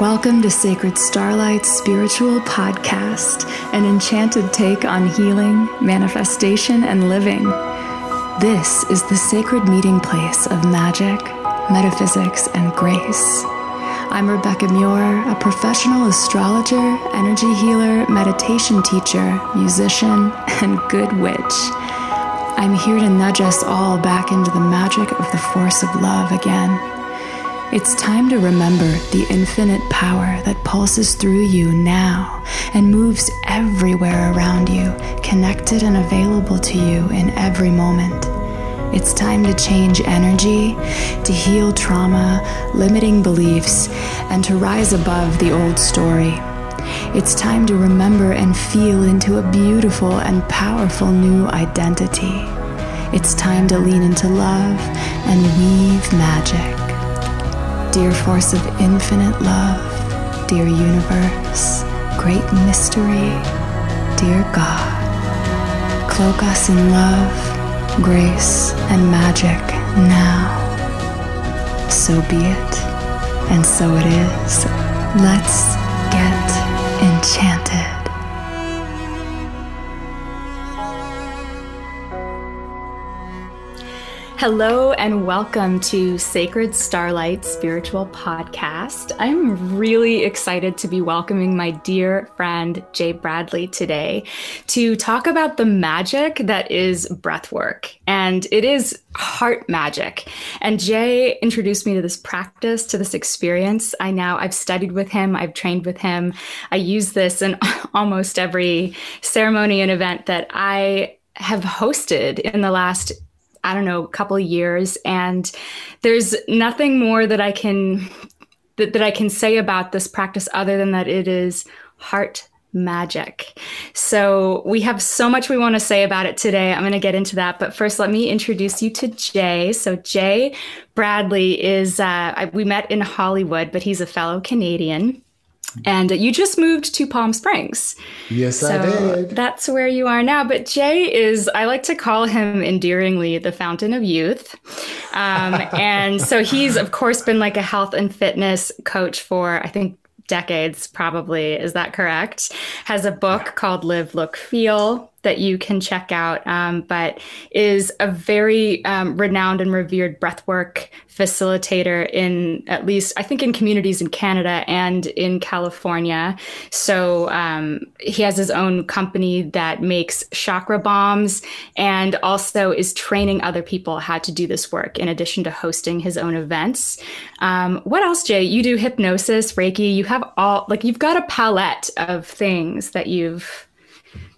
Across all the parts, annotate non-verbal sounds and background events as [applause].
Welcome to Sacred Starlight's Spiritual Podcast, an enchanted take on healing, manifestation, and living. This is the sacred meeting place of magic, metaphysics, and grace. I'm Rebecca Muir, a professional astrologer, energy healer, meditation teacher, musician, [laughs] and good witch. I'm here to nudge us all back into the magic of the force of love again. It's time to remember the infinite power that pulses through you now and moves everywhere around you, connected and available to you in every moment. It's time to change energy, to heal trauma, limiting beliefs, and to rise above the old story. It's time to remember and feel into a beautiful and powerful new identity. It's time to lean into love and weave magic. Dear force of infinite love, dear universe, great mystery, dear God, cloak us in love, grace, and magic now. So be it, and so it is. Let's get enchanted. Hello and welcome to Sacred Starlight Spiritual Podcast. I'm really excited to be welcoming my dear friend Jay Bradley today to talk about the magic that is breathwork. And it is heart magic. And Jay introduced me to this practice, to this experience. I now I've studied with him, I've trained with him. I use this in [laughs] almost every ceremony and event that I have hosted in the last I don't know, couple years. And there's nothing more that I can that, that I can say about this practice other than that it is heart magic. So we have so much we want to say about it today. I'm going to get into that, but first let me introduce you to Jay. So Jay Bradley is uh, we met in Hollywood, but he's a fellow Canadian. And you just moved to Palm Springs. Yes, so I did. That's where you are now. But Jay is, I like to call him endearingly the fountain of youth. Um, [laughs] and so he's, of course, been like a health and fitness coach for, I think, decades, probably. Is that correct? Has a book called Live, Look, Feel that you can check out, um, but is a very um, renowned and revered breathwork facilitator in at least, I think, in communities in Canada and in California. So um, he has his own company that makes chakra bombs and also is training other people how to do this work in addition to hosting his own events. Um, what else, Jay? You do hypnosis, Reiki. You have all, like, you've got a palette of things that you've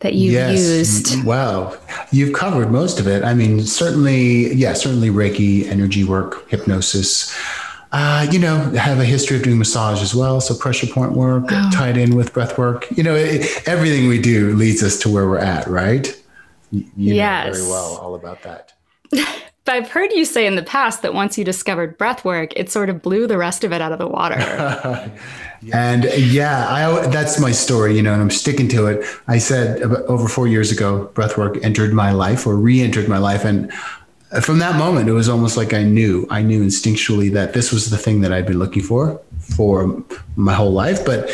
that you've yes. used? Wow, you've covered most of it. I mean, certainly, yeah, certainly Reiki, energy work, hypnosis. Uh, you know, have a history of doing massage as well. So pressure point work oh. tied in with breath work. You know, it, everything we do leads us to where we're at, right? You, you yes. know very well all about that. [laughs] But I've heard you say in the past that once you discovered breath work, it sort of blew the rest of it out of the water. [laughs] and yeah, I, that's my story, you know, and I'm sticking to it. I said over four years ago, breath work entered my life or re-entered my life. And from that moment, it was almost like I knew, I knew instinctually that this was the thing that I'd been looking for for my whole life. But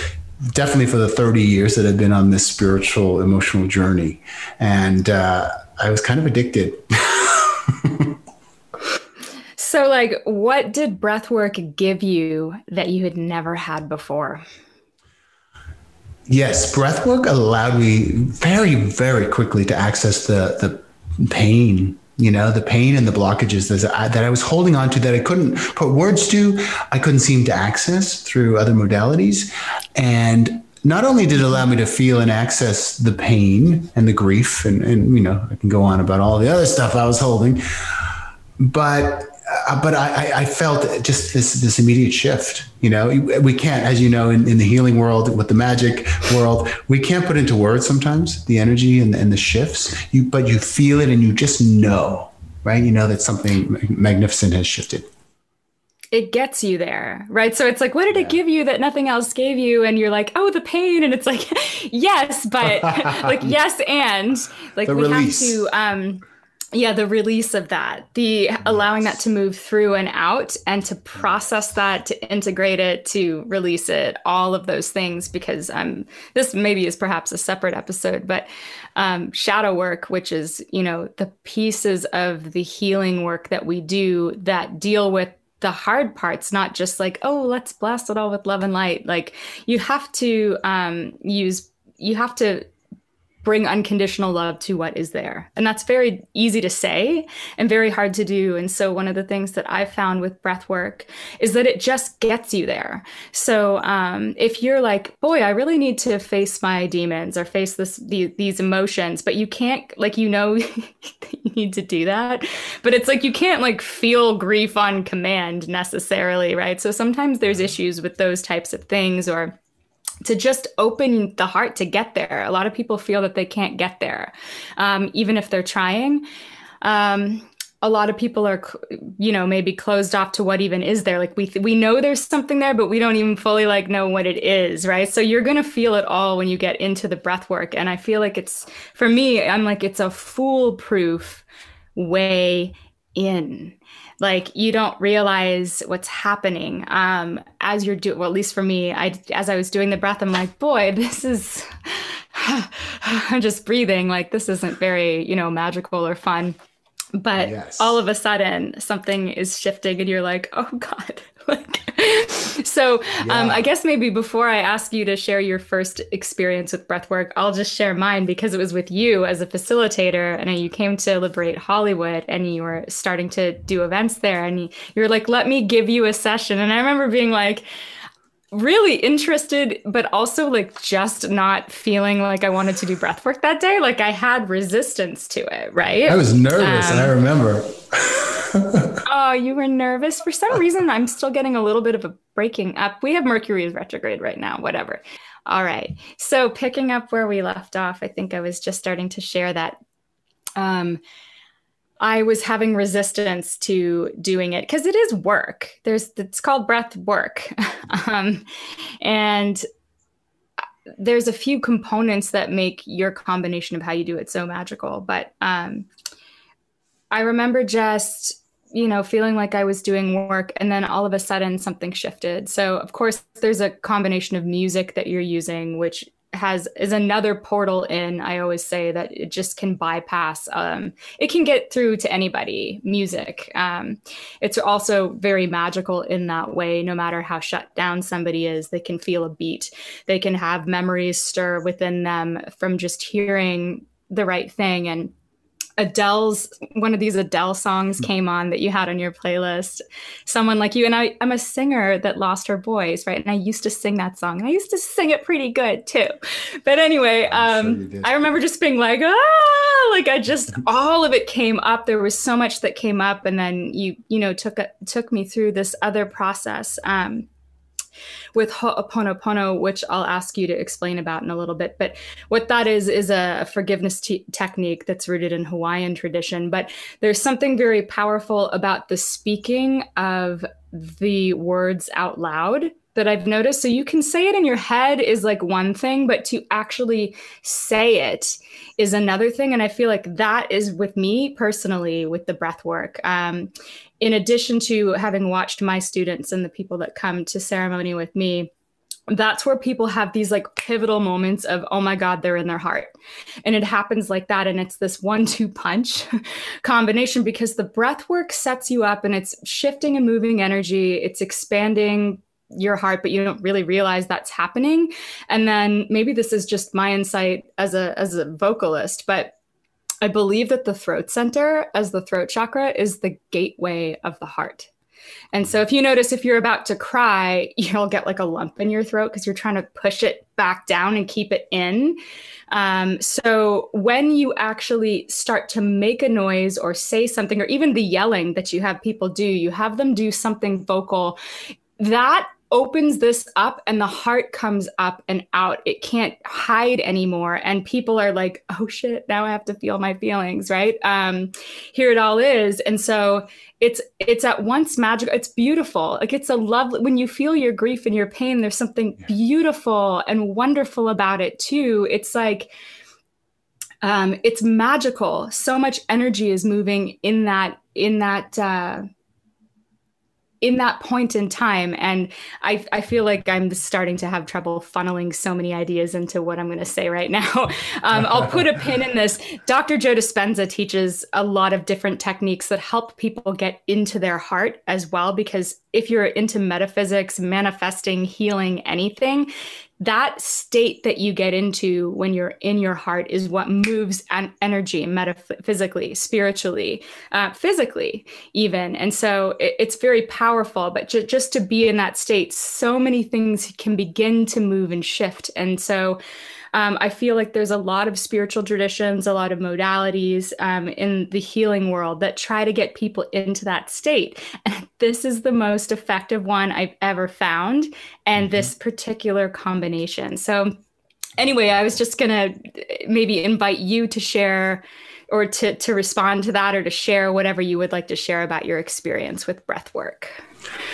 definitely for the 30 years that I've been on this spiritual, emotional journey. And uh, I was kind of addicted. [laughs] So, like, what did breathwork give you that you had never had before? Yes, breathwork allowed me very, very quickly to access the the pain you know the pain and the blockages that I, that I was holding on to that I couldn't put words to I couldn't seem to access through other modalities and not only did it allow me to feel and access the pain and the grief and, and you know I can go on about all the other stuff I was holding but uh, but I, I, felt just this this immediate shift. You know, we can't, as you know, in, in the healing world, with the magic world, we can't put into words sometimes the energy and, and the shifts. You, but you feel it, and you just know, right? You know that something magnificent has shifted. It gets you there, right? So it's like, what did yeah. it give you that nothing else gave you? And you're like, oh, the pain, and it's like, [laughs] yes, but [laughs] like [laughs] yes, and like the we release. have to. um yeah the release of that the yes. allowing that to move through and out and to process that to integrate it to release it all of those things because um this maybe is perhaps a separate episode but um shadow work which is you know the pieces of the healing work that we do that deal with the hard parts not just like oh let's blast it all with love and light like you have to um use you have to bring unconditional love to what is there. And that's very easy to say and very hard to do. And so one of the things that I've found with breath work is that it just gets you there. So um, if you're like, boy, I really need to face my demons or face this the, these emotions, but you can't like you know [laughs] you need to do that. But it's like you can't like feel grief on command necessarily, right? So sometimes there's issues with those types of things or to just open the heart to get there. A lot of people feel that they can't get there, um, even if they're trying. Um, a lot of people are, you know, maybe closed off to what even is there. Like we th- we know there's something there, but we don't even fully like know what it is, right? So you're gonna feel it all when you get into the breath work, and I feel like it's for me. I'm like it's a foolproof way in like you don't realize what's happening um, as you're doing well at least for me i as i was doing the breath i'm like boy [laughs] this is [sighs] i'm just breathing like this isn't very you know magical or fun but yes. all of a sudden something is shifting and you're like oh god like [laughs] so yeah. um, i guess maybe before i ask you to share your first experience with breathwork i'll just share mine because it was with you as a facilitator. And you came to liberate hollywood and you were starting to do events there and you, you were like let me give you a session. And i remember being like really interested, but also like just not feeling like I wanted to do breath work that day. Like I had resistance to it, right? I was nervous um, and I um, remember. [laughs] oh, you were nervous? For some reason, I'm still getting a little bit of a breaking up. We have Mercury retrograde right now, whatever. All right. So picking up where we left off, I think I was just starting to share that. Um, I was having resistance to doing it because it is work. There's it's called breath work, [laughs] um, and uh, there's a few components that make your combination of how you do it so magical. But um, I remember just you know feeling like I was doing work, and then all of a sudden something shifted. So of course there's a combination of music that you're using, which has is another portal in i always say that it just can bypass um, it can get through to anybody music. Um, it's also very magical in that way. No matter how shut down somebody is they can feel a beat. They can have memories stir within them from just hearing the right thing and Adele's one of these Adele songs mm. came on that you had on your playlist. Someone like you and I I'm a singer that lost her voice, right? And I used to sing that song. And I used to sing it pretty good too. But anyway, um sure I remember just being like, ah, like I just [laughs] all of it came up. There was so much that came up and then you you know took a, took me through this other process. Um with Ho'oponopono, which I'll ask you to explain about in a little bit. But what that is, is a forgiveness technique that's rooted in Hawaiian tradition. But there's something very powerful about the speaking of the words out loud that I've noticed. So you can say it in your head is like one thing, but to actually say it is another thing. And I feel like that is with me personally with the breath work. Um, in addition to having watched my students and the people that come to ceremony with me, that's where people have these like pivotal moments of oh my god they're in their heart. And it happens like that and it's this one two punch [laughs] combination because the breath work sets you up and it's shifting and moving energy. It's expanding your heart but you don't really realize that's happening. And then maybe this is just my insight as a as a vocalist but I believe that the throat center, as the throat chakra, is the gateway of the heart. And so if you notice if you're about to cry, [laughs] you'll get like a lump in your throat because you're trying to push it back down and keep it in. Um, so when you actually start to make a noise or say something, or even the yelling that you have people do, you have them do something vocal, that opens this up and the heart comes up and out. It can't hide anymore. And people are like, oh shit, now I have to feel my feelings, right? Um, here it all is. And so it's it's at once magical. It's beautiful. Like it's a lovely when you feel your grief and your pain, there's something yeah. beautiful and wonderful about it too. It's like um, it's magical so much energy is moving in that in that uh, in that point in time and I, I feel like i'm starting to have trouble funneling so many ideas into what i'm going to say right now. [laughs] Um, i'll put a pin in this. Dr joe dispenza teaches a lot of different techniques that help people get into their heart as well because if you're into metaphysics manifesting healing anything that state that you get into when you're in your heart is what moves an energy metaphysically spiritually uh, physically even. And so it, it's very powerful but ju- just to be in that state so many things can begin to move and shift. And so um, I feel like there's a lot of spiritual traditions, a lot of modalities um, in the healing world that try to get people into that state. And [laughs] this is the most effective one I've ever found, and mm-hmm. this particular combination. So, anyway, I was just going to maybe invite you to share or to, to respond to that or to share whatever you would like to share about your experience with breath work.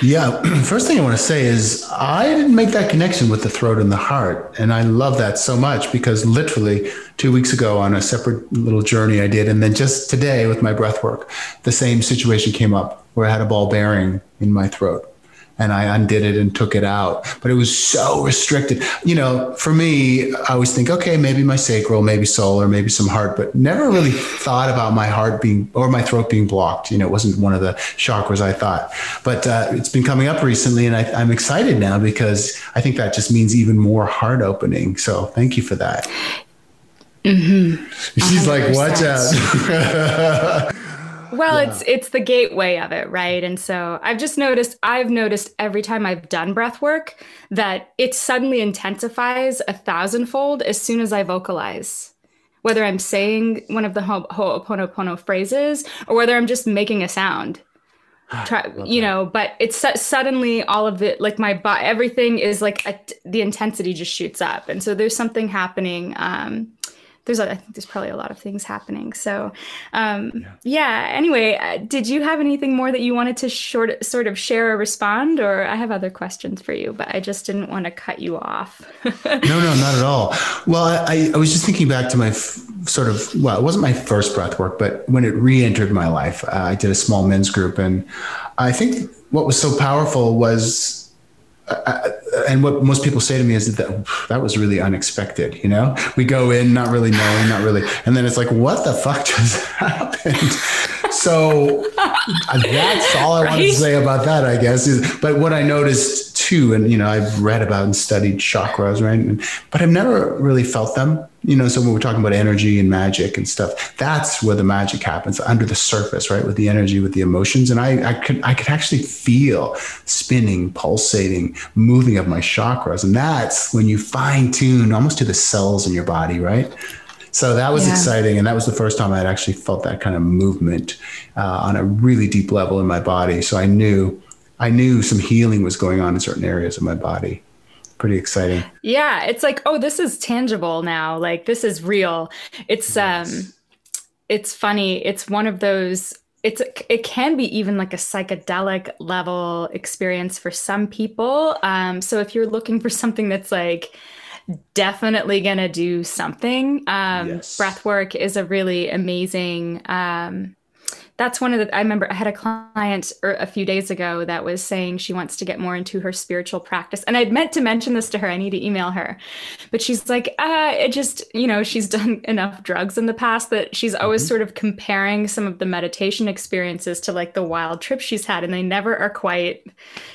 Yeah. [clears throat] First thing I want to say is I didn't make that connection with the throat and the heart. And I love that so much because literally two weeks ago on a separate little journey I did. And then just today with my breath work, the same situation came up where I had a ball bearing in my throat and I undid it and took it out. But it was so restricted. You know, for me, I always think, okay, maybe my sacral, maybe solar, maybe some heart, but never really thought about my heart being or my throat being blocked. You know, it wasn't one of the chakras I thought. But uh, it's been coming up recently, and I, I'm excited now because I think that just means even more heart opening. So thank you for that. Mm-hmm. She's like, watch out. [laughs] Well, yeah. it's it's the gateway of it, right? And so I've just noticed I've noticed every time I've done breath work that it suddenly intensifies a thousandfold as soon as I vocalize. Whether I'm saying one of the Ho'oponopono phrases or whether I'm just making a sound. [sighs] Try, you know, but it's suddenly all of it, like my body, everything is like a, the intensity just shoots up. And so there's something happening. Um, there's I think there's probably a lot of things happening. So, um, yeah. yeah. Anyway, uh, did you have anything more that you wanted to short sort of share or respond, or I have other questions for you, but I just didn't want to cut you off. [laughs] no, no, not at all. Well, I, I was just thinking back to my f- sort of well, it wasn't my first breath work, but when it re-entered my life, uh, I did a small men's group, and I think what was so powerful was uh, and what most people say to me is that that was really unexpected. You know, we go in not really knowing, not really, and then it's like, what the fuck just [laughs] happened? So uh, that's all I right? want to say about that, I guess. Is but what I noticed too, and you know, I've read about and studied chakras, right? And, but I've never really felt them you know, so when we're talking about energy and magic and stuff, that's where the magic happens under the surface, right? With the energy, with the emotions. And I, I could, I could actually feel spinning, pulsating, moving of my chakras. And that's when you fine tune almost to the cells in your body, right? So that was yeah. exciting. And that was the first time I'd actually felt that kind of movement uh, on a really deep level in my body. So I knew, I knew some healing was going on in certain areas of my body pretty exciting. Yeah, it's like, oh, this is tangible now. Like this is real. It's yes. um it's funny. It's one of those it's it can be even like a psychedelic level experience for some people. Um so if you're looking for something that's like definitely going to do something, um yes. breath work is a really amazing um that's one of the i remember i had a client er, a few days ago that was saying she wants to get more into her spiritual practice. And i'd meant to mention this to her. I need to email her. But she's like uh it just you know she's [laughs] done enough drugs in the past that she's always mm-hmm. sort of comparing some of the meditation experiences to like the wild trips she's had. And they never are quite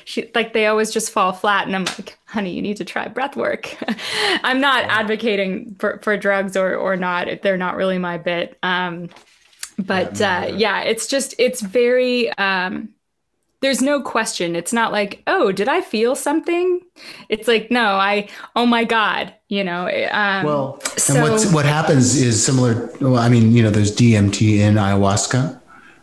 she like they always just fall flat. And i'm like honey you need to try breath work. [laughs] I'm not advocating for, for drugs or or not. If they're not really my bit. Um but yeah, uh, yeah it's just it's very um there's no question it's not like oh did i feel something it's like no i oh my god you know um, well so, and what what happens is similar well i mean you know there's dmt in ayahuasca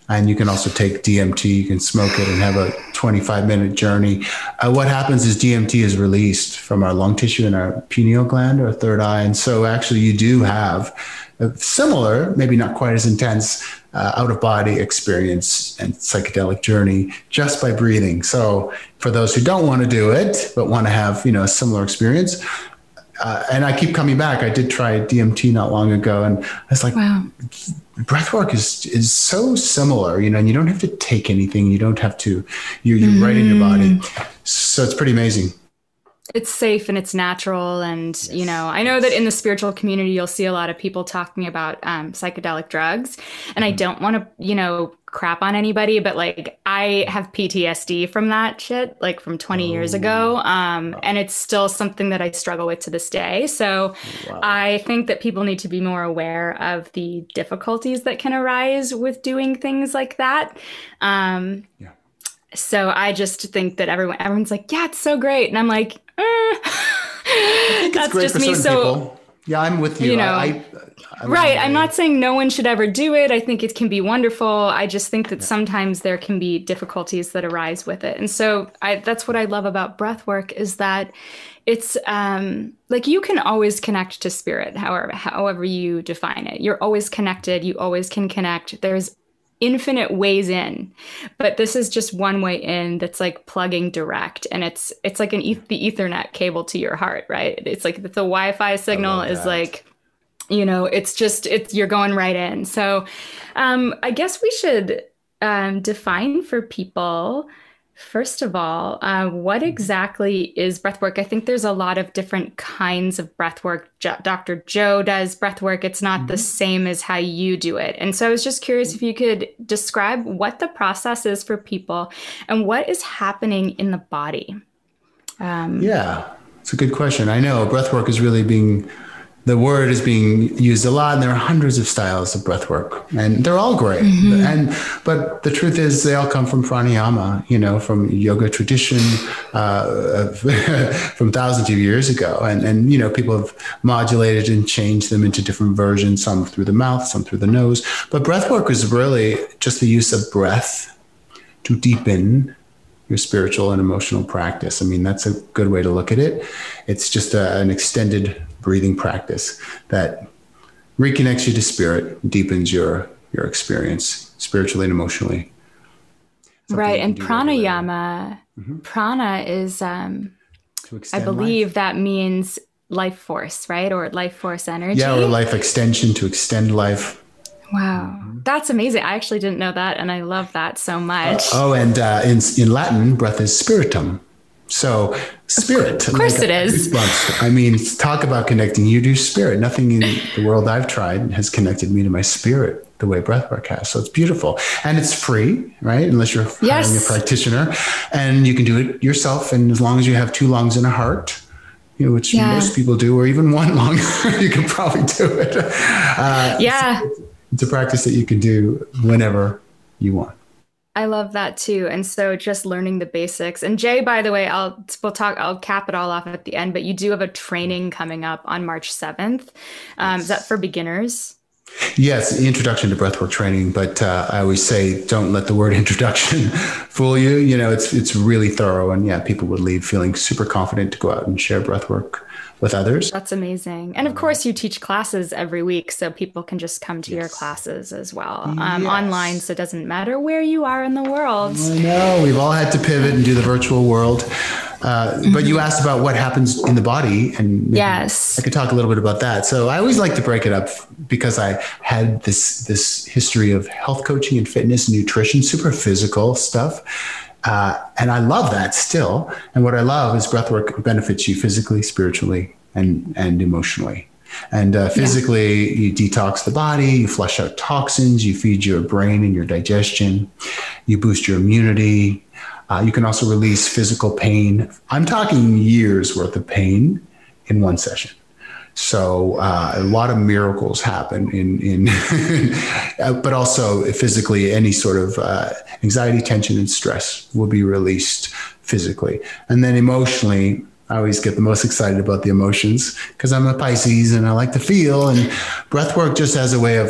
and you can also take DMT. You can smoke it and have a 25 minute journey. Uh, what happens is DMT is released from our lung tissue and our pineal gland or third eye, and so actually you do have a similar, maybe not quite as intense, uh, out of body experience and psychedelic journey just by breathing. So for those who don't want to do it but want to have you know a similar experience, uh, and I keep coming back. I did try DMT not long ago, and I was like, wow. breath work is is so similar, you know, and you don't have to take anything. You don't have to, you're, you're mm. right in your body. Mm. So it's pretty amazing it's safe and it's natural and yes. you know i know that in the spiritual community you'll see a lot of people talking about um, psychedelic drugs and mm-hmm. i don't want to you know crap on anybody but like i have ptsd from that shit like from 20 oh. years ago um, and it's still something that i struggle with to this day so wow. i think that people need to be more aware of the difficulties that can arise with doing things like that um, yeah so I just think that everyone everyone's like, yeah, it's so great, and I'm like. That's just me. So people. yeah, I'm with you. You know, I, I, right. I'm not saying no one should ever do it. I think it can be wonderful. I just think that yeah. sometimes there can be difficulties that arise with it, and so I, that's what I love about breath work is that it's um, like you can always connect to spirit however however you define it you're always connected you always can connect there's infinite ways in but this is just one way in that's like plugging direct and it's it's like an e- the ethernet cable to your heart right? It's like the wi-fi signal is like you know it's just it's you're going right in. So um i guess we should um define for people First of all, uh, what mm-hmm. exactly is breathwork? I think there's a lot of different kinds of breathwork. Jo- Dr. Joe does breathwork. It's not mm-hmm. the same as how you do it. And so I was just curious if you could describe what the process is for people and what is happening in the body. Um, yeah, it's a good question. I know breathwork is really being the word is being used a lot and there are hundreds of styles of breath work and they're all great mm-hmm. and but the truth is they all come from pranayama you know from yoga tradition uh, [laughs] from thousands of years ago and and you know people have modulated and changed them into different versions some through the mouth some through the nose but breath work is really just the use of breath to deepen your spiritual and emotional practice. I mean, that's a good way to look at it. It's just a, an extended breathing practice that reconnects you to spirit, deepens your your experience spiritually and emotionally. Something right, and pranayama, mm-hmm. prana is, um, I believe life. that means life force, right, or life force energy. Yeah, or life extension to extend life. Wow, mm-hmm. that's amazing! I actually didn't know that, and I love that so much. Uh, oh, and uh, in in Latin, breath is spiritum. So spirit. Of course like, it is. I mean, talk about connecting you do spirit. Nothing in the world I've tried has connected me to my spirit the way breathwork has. So it's beautiful. And it's free, right? Unless you're yes. hiring a practitioner. And you can do it yourself. And as long as you have two lungs and a heart, you know, which yeah. most people do, or even one lung, [laughs] you can probably do it. Uh, yeah. It's, it's a practice that you can do whenever you want. I love that too. And so just learning the basics. And Jay, by the way, I'll we'll talk. I'll cap it all off at the end. But you do have a training coming up on March seventh. Um, yes. Is that for beginners? Yes, introduction to breathwork training. But uh, I always say, don't let the word [laughs] introduction fool you. You know, it's it's really thorough, and yeah, people would leave feeling super confident to go out and share breathwork with others. That's amazing. And of course, you teach classes every week, so people can just come to yes. your classes as well um, yes. online. So it doesn't matter where you are in the world. I know. We've all had to pivot and do the virtual world. Uh, mm-hmm. But you asked about what happens in the body, and yes, I could talk a little bit about that. So I always like to break it up because I had this this history of health coaching and fitness, and nutrition, super physical stuff. Uh, and I love that still. And what I love is breathwork benefits you physically, spiritually, and, and emotionally. And uh, physically, yeah. you detox the body, you flush out toxins, you feed your brain and your digestion, you boost your immunity. Uh, you can also release physical pain. I'm talking years worth of pain in one session. So uh, a lot of miracles happen in in, [laughs] but also physically, any sort of uh, anxiety, tension, and stress will be released physically, and then emotionally. I always get the most excited about the emotions because I'm a Pisces and I like to feel. And breath work just has a way of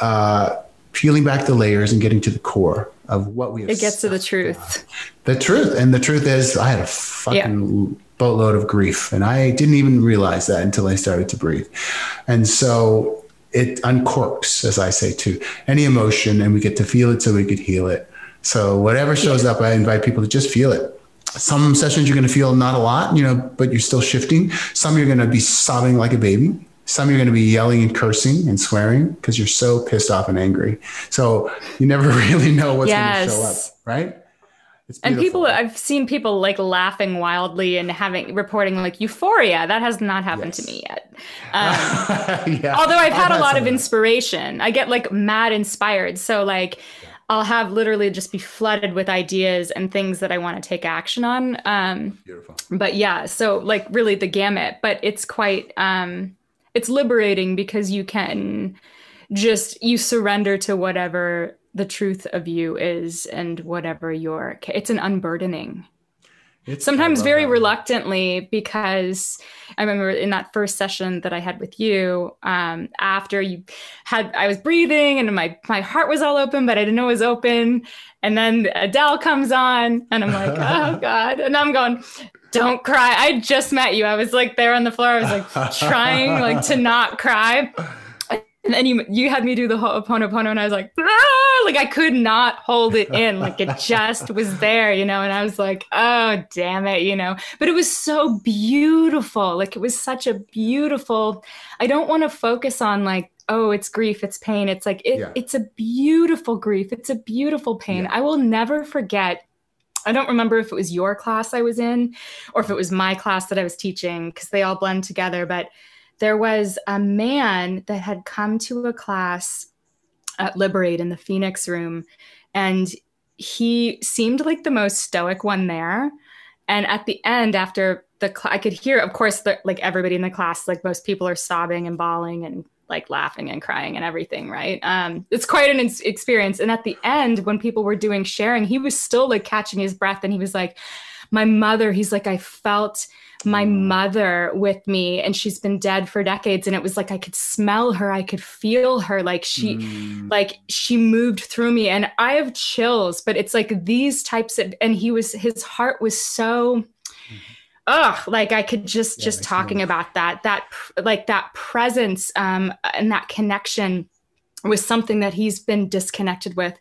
uh, peeling back the layers and getting to the core of what we. It gets to the truth. The truth, and the truth is, I had a fucking. Yeah boatload of grief. And I didn't even realize that until I started to breathe. And so it uncorks, as I say, to any emotion, and we get to feel it so we could heal it. So whatever shows up, I invite people to just feel it. some sessions you're going to feel not a lot, you know, but you're still shifting. Some you're going to be sobbing like a baby. Some you're going to be yelling and cursing and swearing because you're so pissed off and angry. So you never [laughs] really know what's yes. going to show up, right? And people i've seen people like laughing wildly and having reporting like euphoria that has not happened yes. to me yet [laughs] um, yeah. although i've had I've a lot of inspiration i get like mad inspired so like I'll have literally just be flooded with ideas and things that I want to take action on. Um, Beautiful. But yeah, so like really the gamut, but it's quite, um, it's liberating because you can just, you surrender to whatever the truth of you is and whatever your, it's an unburdening it's, Sometimes very that. reluctantly, because I remember in that first session that I had with you, um, after you had, I was breathing and my my heart was all open, but I didn't know it was open. And then Adele comes on, and I'm like, [laughs] oh god, and I'm going, don't cry. I just met you. I was like there on the floor. I was like trying like to not cry. And then you you had me do the Ho'oponopono, and I was like, ah! like I could not hold it in, like it just [laughs] was there, you know. And I was like, oh damn it, you know. But it was so beautiful, like it was such a beautiful. I don't want to focus on like oh it's grief it's pain it's like it, yeah. it's a beautiful grief it's a beautiful pain yeah. i will never forget I don't remember if it was your class I was in or if it was my class that I was teaching because they all blend together. But there was a man that had come to a class at Liberate in the Phoenix room, and he seemed like the most stoic one there. And at the end, after the cl- I could hear, of course, the, like everybody in the class, like most people are sobbing and bawling and like laughing and crying and everything, right? Um, it's quite an experience. And at the end, when people were doing sharing, he was still like catching his breath, and he was like, "My mother," he's like, "I felt." My mother with me and she's been dead for decades and it was like i could smell her i could feel her like she mm. like she moved through me and i have chills but it's like these types of and he was his heart was so oh like i could just yeah, just talking sense. about that that like that presence um and that connection was something that he's been disconnected with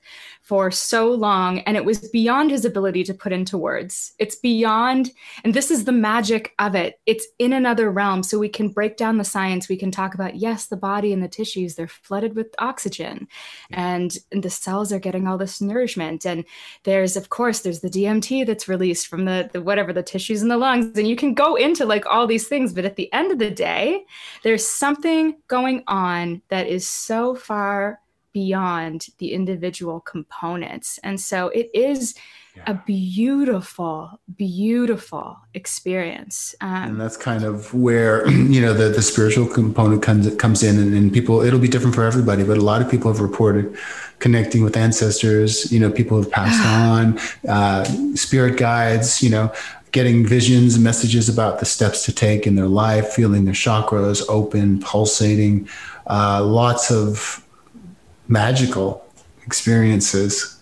for so long and it was beyond his ability to put into words. It's beyond and this is the magic of it. It's in another realm so we can break down the science. We can talk about yes the body and the tissues they're flooded with oxygen and, and the cells are getting all this nourishment and there's of course there's the dmt that's released from the, the whatever the tissues in the lungs and you can go into like all these things but at the end of the day there's something going on that is so far beyond the individual components. And so it is yeah. a beautiful, beautiful experience. Um, and that's kind of where, [clears throat] you know, the, the spiritual component comes, comes in and, and people, it'll be different for everybody, but a lot of people have reported connecting with ancestors, you know, people have passed [sighs] on, uh, spirit guides, you know, getting visions and messages about the steps to take in their life, feeling their chakras open, pulsating, uh, lots of magical experiences.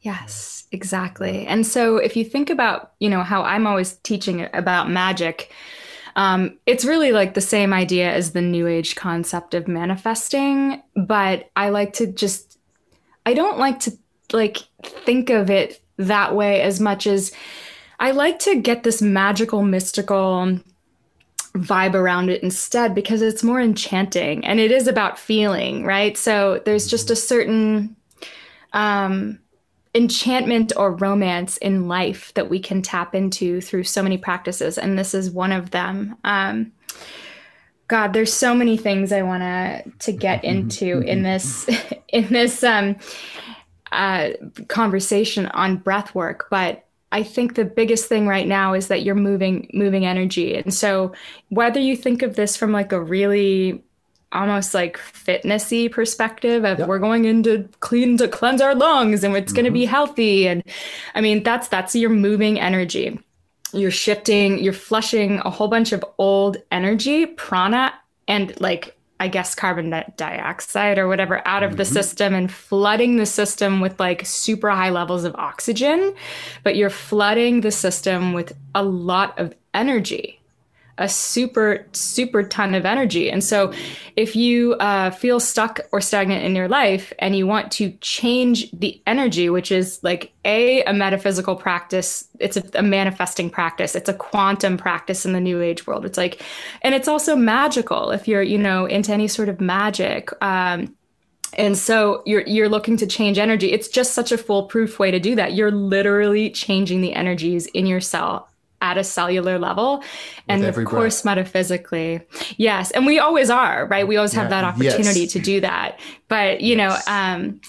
Yes, exactly. And so if you think about, you know, how I'm always teaching about magic, um, it's really like the same idea as the new age concept of manifesting, but I like to just I don't like to like think of it that way as much as I like to get this magical mystical vibe around it instead because it's more enchanting and it is about feeling, right? So there's just a certain um, enchantment or romance in life that we can tap into through so many practices, and this is one of them. Um, God, there's so many things I want to to get into in this [laughs] in this um, uh, conversation on breath work, but I think the biggest thing right now is that you're moving moving energy. And so whether you think of this from like a really almost like fitnessy perspective of yep. we're going in to clean to cleanse our lungs and it's mm-hmm. going to be healthy and I mean that's that's your moving energy. You're shifting, you're flushing a whole bunch of old energy, prana and like I guess carbon dioxide or whatever out of mm-hmm. the system and flooding the system with like super high levels of oxygen, but you're flooding the system with a lot of energy, a super super ton of energy and so if you uh, feel stuck or stagnant in your life and you want to change the energy which is like a a metaphysical practice it's a, a manifesting practice it's a quantum practice in the new age world it's like and it's also magical if you're you know into any sort of magic um, and so you're you're looking to change energy. It's just such a foolproof way to do that. You're literally changing the energies in your cell at a cellular level and of course breath. metaphysically yes and we always are right we always have yeah. that opportunity yes. to do that but you yes. know um,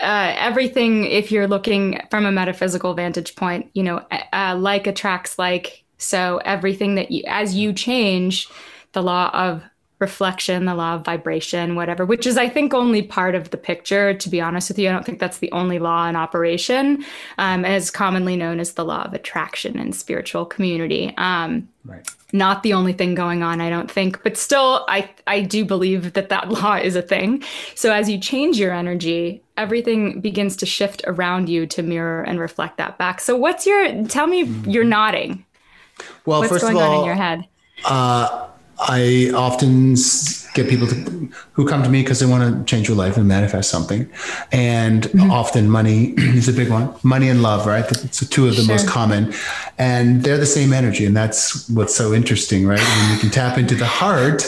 uh, everything if you're looking from a metaphysical vantage point you know uh, like attracts like so everything that you as you change the law of reflection, the law of vibration, whatever, which is, I think, only part of the picture. To be honest with you, I don't think that's the only law in operation, um, as commonly known as the law of attraction in spiritual community. Um, right. Not the only thing going on, I don't think, but still, I I do believe that that [laughs] law is a thing. So as you change your energy, everything begins to shift around you to mirror and reflect that back. So what's your? Tell me, mm-hmm. you're nodding. Well, what's first going of all, on in your head? Uh, I often get people to, who come to me because they want to change their life and manifest something. And mm-hmm. often money [clears throat] is a big one. Money and love, right? It's two of the sure. most common. And they're the same energy. And that's what's so interesting, right? When you can tap into the heart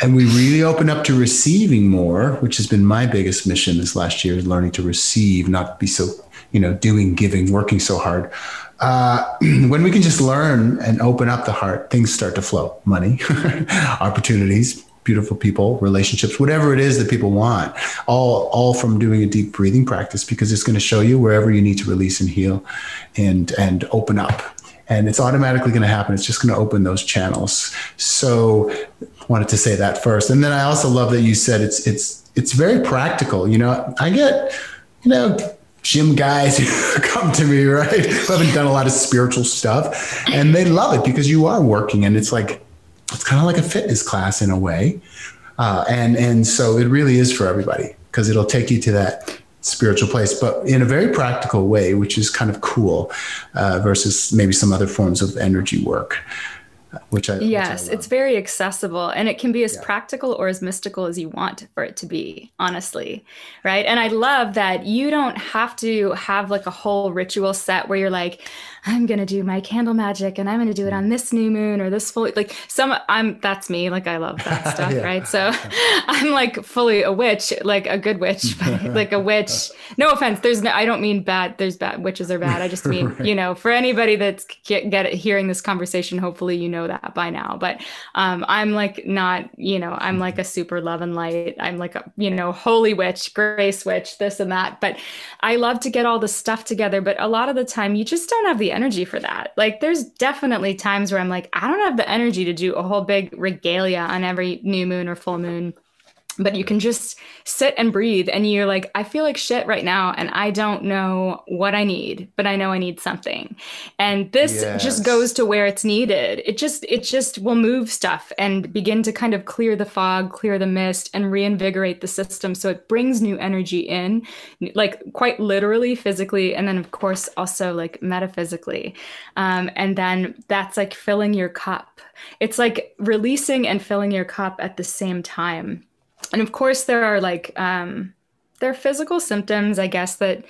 and we really open up to receiving more, which has been my biggest mission this last year, is learning to receive, not be so, you know, doing, giving, working so hard uh, [clears throat] when we can just learn and open up the heart, things start to flow money, [laughs] opportunities, beautiful people, relationships, whatever it is that people want, all, all from doing a deep breathing practice because it's going to show you wherever you need to release and heal and, and open up. And it's automatically going to happen. It's just going to open those channels. So wanted to say that first. And then I also love that you said it's, it's, it's very practical. You know, I get, you know, gym guys [laughs] come to me, right? Who haven't done a lot of spiritual stuff. And they love it because you are working and it's like, it's kind of like a fitness class in a way. Uh, and, and so it really is for everybody because it'll take you to that spiritual place, but in a very practical way, which is kind of cool uh, versus maybe some other forms of energy work which I yes, which I it's very accessible and it can be as yeah. practical or as mystical as you want for it to be, honestly, right? And I love that you don't have to have like a whole ritual set where you're like, I'm gonna do my candle magic and I'm gonna do it on this new moon or this full like some I'm that's me. Like I love that [laughs] stuff yeah. right? So [laughs] I'm like fully a witch like a good witch [laughs] like a witch. No offense there's no I don't mean bad there's bad witches are bad. I just mean right. you know for anybody that's get, get it, hearing this conversation hopefully you know that by now. But um, I'm like not you know I'm like a super love and light. I'm like a you know holy witch grace witch this and that. But I love to get all the stuff together but a lot of the time you just don't have the energy for that. Like there's definitely times where I'm like, I don't have the energy to do a whole big regalia on every new moon or full moon but you can just sit and breathe and you're like i feel like shit right now and i don't know what i need but i know i need something. And this yes. just goes to where it's needed. It just it just will move stuff and begin to kind of clear the fog clear the mist and reinvigorate the system so it brings new energy in like quite literally physically and then of course also like metaphysically. Um, and then that's like filling your cup. It's like releasing and filling your cup at the same time and of course there are like um there are physical symptoms i guess that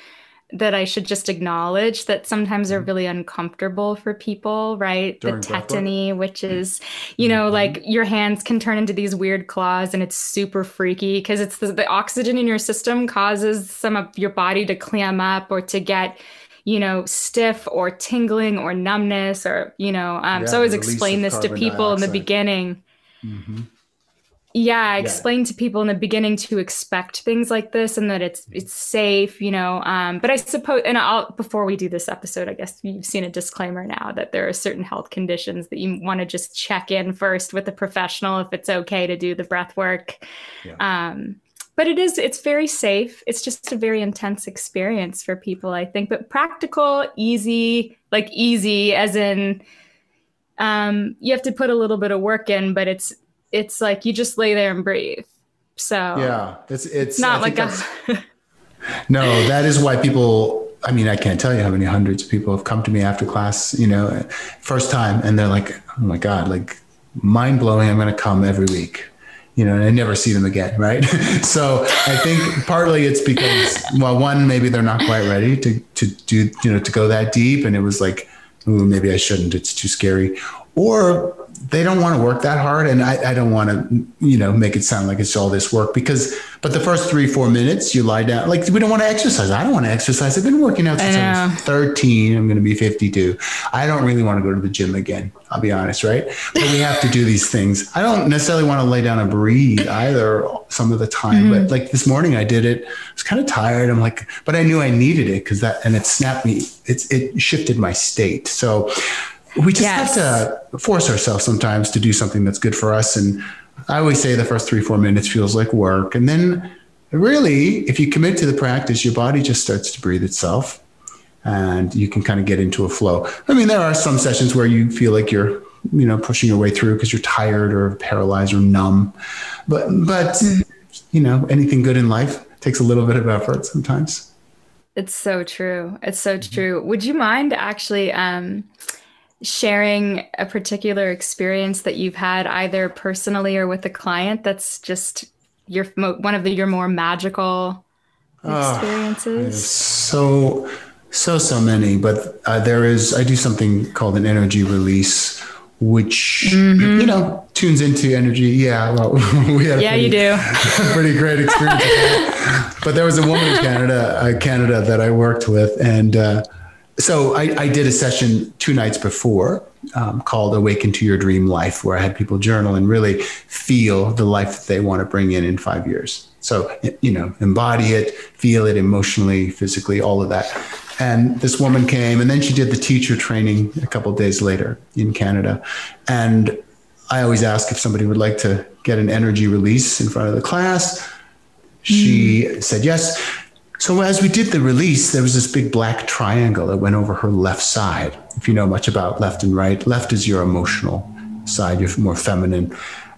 that i should just acknowledge that sometimes are mm-hmm. really uncomfortable for people right During the tetany which is you know mm-hmm. like your hands can turn into these weird claws and it's super freaky because it's the, the oxygen in your system causes some of your body to clam up or to get you know, stiff or tingling or numbness or, you know, um, yeah, so I always explain this to people dioxide. in the beginning. Mm-hmm yeah i explained to people in the beginning to expect things like this and that it's it's safe you know um, but i suppose and i'll before we do this episode i guess you've seen a disclaimer now that there are certain health conditions that you want to just check in first with a professional if it's okay to do the breath work. Yeah. um, but it is it's very safe. It's just a very intense experience for people i think but practical easy like easy as in um, you have to put a little bit of work in but it's it's like you just lay there and breathe. So yeah, it's it's not like a. [laughs] no, that is why people I mean, I can't tell you how many hundreds of people have come to me after class, you know, first time, and they're like, "Oh my god, like mind blowing! I'm going to come every week." You know, and I never see them again, [laughs] right? so I think partly it's because, well, one maybe they're not quite ready to to do, you know, to go that deep, and it was like, ooh, maybe I shouldn't. It's too scary, or they don't want to work that hard and I, I, don't want to you know make it sound like it's all this work because but the first three four minutes you lie down like we don't want to exercise. I don't want to exercise. I've been working out since I, I was 13 i'm going to be 52 i don't really want to go to the gym again i'll be honest right? But we have to do these things. I don't necessarily want to lay down and breathe either some of the time mm-hmm. but like this morning i did it. I was kind of tired. I'm like but i knew i needed it because that and it snapped me it's it shifted my state. So we just yes. have to force ourselves sometimes to do something that's good for us. And I always say the first three, four minutes feels like work. And then really, if you commit to the practice, your body just starts to breathe itself and you can kind of get into a flow. I mean, there are some sessions where you feel like you're, you know, pushing your way through because you're tired or paralyzed or numb. But, but, you know, anything good in life takes a little bit of effort sometimes. It's so true. It's so true. Would you mind actually, um, sharing a particular experience that you've had either personally or with a client that's just your one of the your more magical ah, experiences? Oh, so so so many, but uh, there is I do something called an energy release which mm-hmm. you know tunes into energy. Yeah, well, [laughs] we had yeah, pretty, you do [laughs] pretty great experience. but there was a woman in Canada, uh, Canada that I worked with, and uh, so I, I, did a session two nights before um, called awaken to your dream life where i had people journal and really feel the life that they want to bring in in five years. So you know embody it feel it emotionally physically all of that. And this woman came and then she did the teacher training a couple days later in canada. And i always ask if somebody would like to get an energy release in front of the class. She mm. said yes so as we did the release, there was this big black triangle that went over her left side. If you know much about left and right, left is your emotional side, you're more feminine.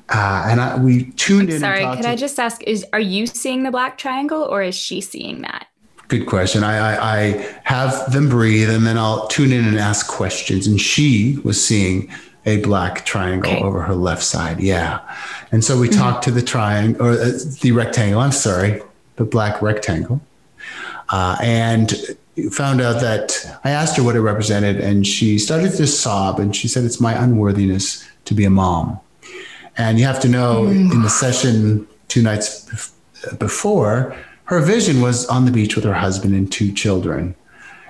Uh, and I, we tuned I'm in. Sorry, could to, I just ask: Is are you seeing the black triangle, or is she seeing that? Good question. I, I, I have them breathe, and then I'll tune in and ask questions. And she was seeing a black triangle okay. over her left side. Yeah, and so we mm-hmm. talked to the triangle or uh, the rectangle. I'm sorry, the black rectangle uh, and found out that I asked her what it represented, and she started to sob, and she said, "It's my unworthiness to be a mom." And you have to know, mm. in the session two nights before, her vision was on the beach with her husband and two children,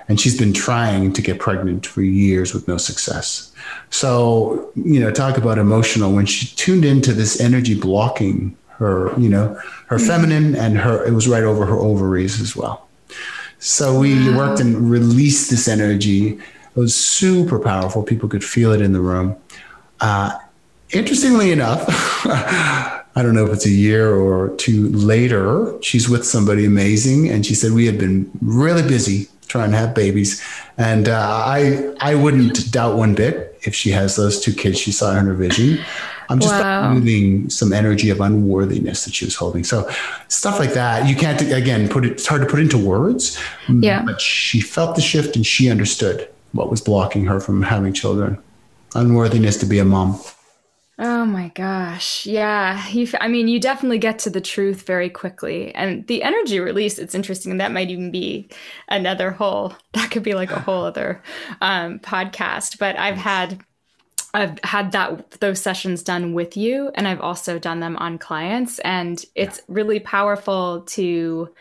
and she's been trying to get pregnant for years with no success. So, you know, talk about emotional. When she tuned into this energy blocking her, you know, her mm. feminine and her, it was right over her ovaries as well. So we wow. worked and released this energy. It was super powerful. People could feel it in the room. Uh, interestingly enough, [laughs] I don't know if it's a year or two later, she's with somebody amazing. And she said, We had been really busy trying to have babies. And uh, I, I wouldn't doubt one bit if she has those two kids she saw in her vision. I'm just wow. moving some energy of unworthiness that she was holding. So stuff like that, you can't again put it. It's hard to put into words. Mm, yeah. But she felt the shift and she understood what was blocking her from having children. Unworthiness to be a mom. Oh my gosh. Yeah. You, I mean, you definitely get to the truth very quickly. And the energy release, it's interesting. And that might even be another whole, [laughs] that could be like a [laughs] whole other um, podcast. But I've had I've had that those sessions done with you and I've also done them on clients and it's yeah. really powerful to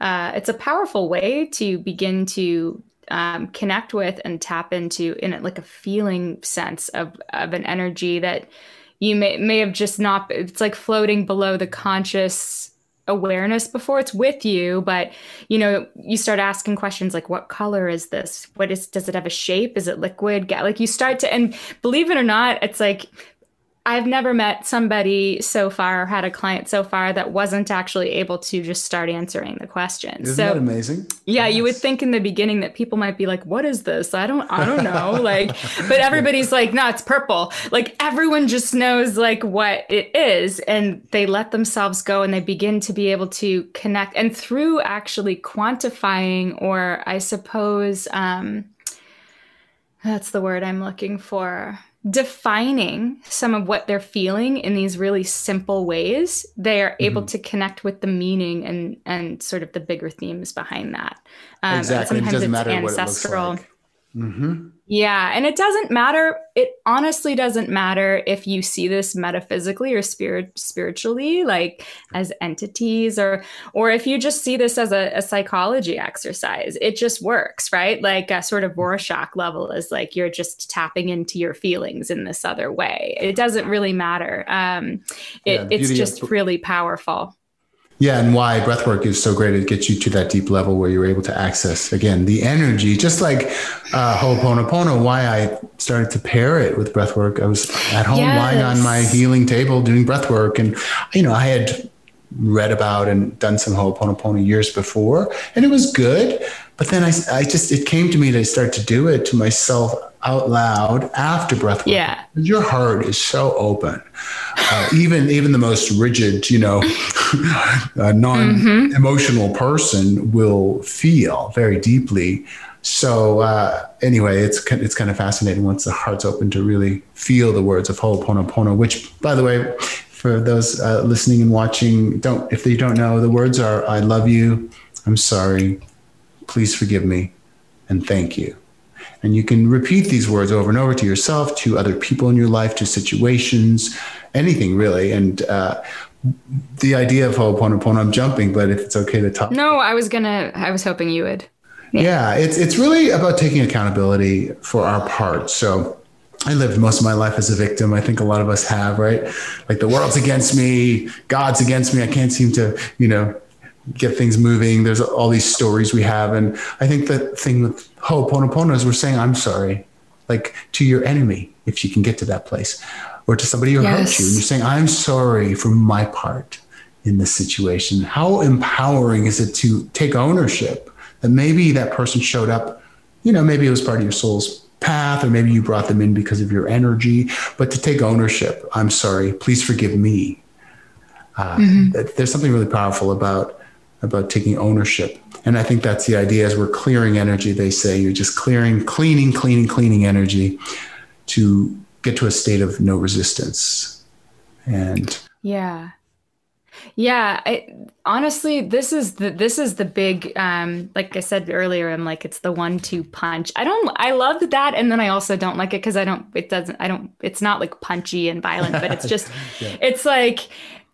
uh, it's a powerful way to begin to um, connect with and tap into in it like a feeling sense of of an energy that you may may have just not it's like floating below the conscious awareness before it's with you but you know you start asking questions like what color is this? What is does it have a shape? Is it liquid? Like you start to and believe it or not it's like I've never met somebody so far or had a client so far that wasn't actually able to just start answering the questions. Isn't so, that amazing? Yeah, yes. you would think in the beginning that people might be like, "What is this? I don't, I don't know." [laughs] like, but everybody's like, "No, it's purple." Like everyone just knows like what it is, and they let themselves go, and they begin to be able to connect, and through actually quantifying, or I suppose, um, that's the word I'm looking for defining some of what they're feeling in these really simple ways they are able mm-hmm. to connect with the meaning and and sort of the bigger themes behind that um, exactly sometimes it doesn't matter ancestral what it looks like. Mm-hmm. Yeah. And it doesn't matter. It honestly doesn't matter if you see this metaphysically or spirit spiritually, like as entities, or or if you just see this as a, a psychology exercise. It just works, right? Like a sort of Rorschach level is like you're just tapping into your feelings in this other way. It doesn't really matter. Um, it, yeah, it's just of- really powerful. Yeah, and why breathwork is so great. It gets you to that deep level where you're able to access again the energy, just like uh, Ho'oponopono. Why I started to pair it with breathwork. I was at home yes. lying on my healing table doing breathwork, and you know I had read about and done some Ho'oponopono years before, and it was good. But then I, I just it came to me to start to do it to myself out loud after breathwork. Yeah, your heart is so open. Uh, even even the most rigid, you know, [laughs] uh, non-emotional mm-hmm. person will feel very deeply. So uh, anyway, it's it's kind of fascinating once the heart's open to really feel the words of Ho'oponopono. Which, by the way, for those uh, listening and watching, don't if they don't know, the words are "I love you," "I'm sorry," "Please forgive me," and "Thank you." And you can repeat these words over and over to yourself, to other people in your life, to situations, anything really. And uh, the idea of Ho'oponopono, I'm jumping, but if it's okay to talk. No, I was gonna. I was hoping you would. Yeah. yeah, it's it's really about taking accountability for our part. So I lived most of my life as a victim. I think a lot of us have, right? Like the world's against me, God's against me. I can't seem to, you know, get things moving. There's all these stories we have. And I think the thing with Ho'oponopono is we're saying, I'm sorry, like to your enemy, if you can get to that place, or to somebody who yes. hurt you. And you're saying, I'm sorry for my part in this situation. How empowering is it to take ownership that maybe that person showed up, you know, maybe it was part of your soul's path, or maybe you brought them in because of your energy, but to take ownership. I'm sorry, please forgive me. Uh, mm-hmm. There's something really powerful about about taking ownership. And I think that's the idea as we're clearing energy, they say you're just clearing, cleaning, cleaning, cleaning energy to get to a state of no resistance. And yeah. Yeah, I, honestly, this is the this is the big um like I said earlier, I'm like it's the one two punch. I don't I love that and then I also don't like it cuz I don't it doesn't I don't it's not like punchy and violent, but it's [laughs] just yeah. it's like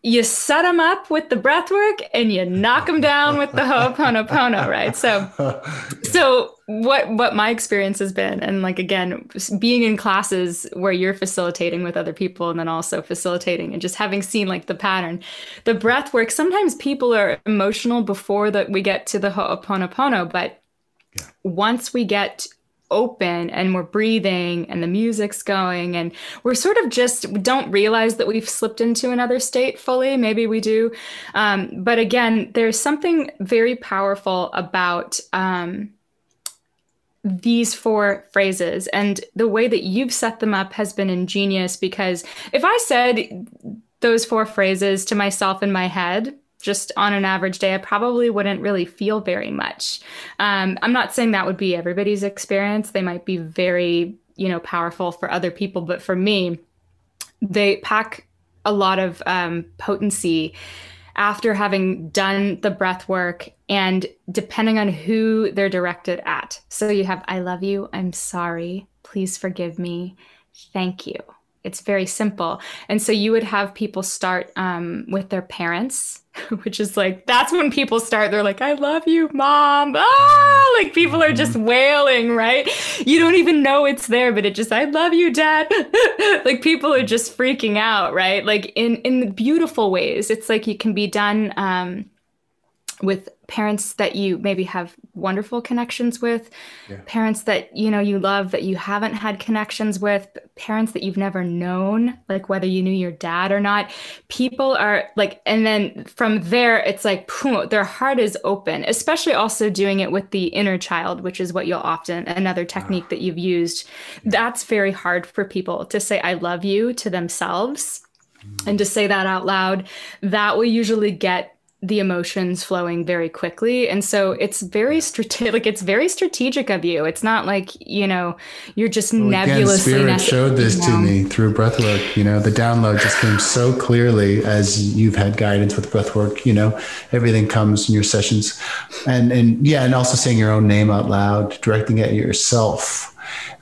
you set them up with the breath work and you knock them down with the ho'oponopono, right? So, [laughs] so what what my experience has been, and like again, being in classes where you're facilitating with other people, and then also facilitating, and just having seen like the pattern, the breath work. Sometimes people are emotional before that we get to the ho'oponopono, but yeah. once we get open and we're breathing and the music's going and we're sort of just don't realize that we've slipped into another state fully. Maybe we do. Um, but again there's something very powerful about um, these four phrases. And the way that you've set them up has been ingenious because if i said those four phrases to myself in my head just on an average day, I probably wouldn't really feel very much. Um, I'm not saying that would be everybody's experience. They might be very, you know, powerful for other people, but for me, they pack a lot of um, potency after having done the breath work and depending on who they're directed at. So you have, I love you, I'm sorry, please forgive me, thank you. It's very simple. And so you would have people start um, with their parents, [laughs] which is like, that's when people start. They're like, I love you, mom. Ah, like people are just mm-hmm. wailing, right? You don't even know it's there, but it just, I love you, dad. [laughs] like people are just freaking out, right? Like in, in beautiful ways. It's like it can be done um, with parents that you maybe have wonderful connections with, yeah. parents that you know you love that you haven't had connections with, parents that you've never known, like whether you knew your dad or not. People are like, and then from there, it's like their heart is open. Especially also doing it with the inner child, which is what you'll often another ah. technique that you've used. That's very hard for people to say "I love you" to themselves mm. and to say that out loud that will usually get the emotions flowing very quickly. And so it's very strategic [laughs] like it's very strategic of you. It's not like you know you're just well, nebulously again, spirit showed this to me through breathwork you know the download just came so clearly as you've had guidance with breathwork you know? Everything comes in your sessions. And and yeah and also saying your own name out loud directing at yourself.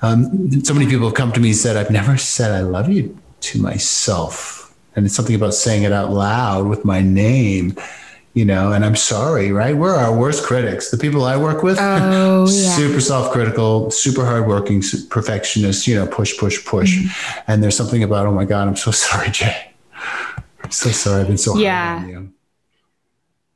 Um, so many people have come to me and said i've never said i love you to myself. And it's something about saying it out loud with my name you know and i'm sorry right? We're our worst critics. The people i work with oh, [laughs] yeah. super self-critical super hardworking perfectionists you know push push push. Mm-hmm. and there's something about oh my god i'm so [laughs] sorry jay. I'm so sorry i've been so yeah. hard on you.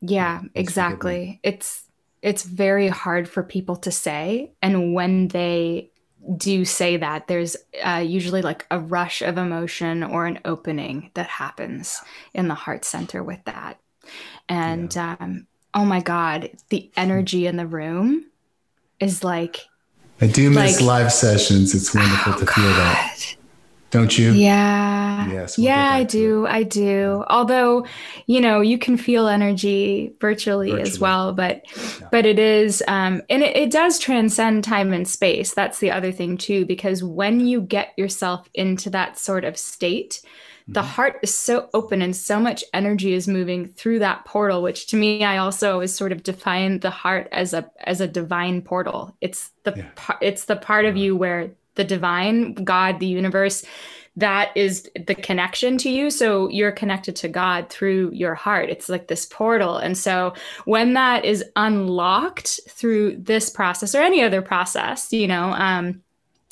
Yeah exactly. it's it's very hard for people to say and when they do say that there's uh, usually like a rush of emotion or an opening that happens in the heart center with that and yeah. um, oh my god the energy in the room is like i do miss like, live sessions it's wonderful oh to feel that don't you? Yeah. Yes. We'll yeah, I do. I do. Although, you know, you can feel energy virtually, virtually. as well, but yeah. but it is um and it, it does transcend time and space. That's the other thing too, because when you get yourself into that sort of state, the mm-hmm. heart is so open and so much energy is moving through that portal which to me i also always sort of define the heart as a as a divine portal it's the yeah. it's the part yeah. of you where the divine, God, the universe, that is the connection to you. So you're connected to God through your heart. It's like this portal. And so when that is unlocked through this process or any other process, you know, um,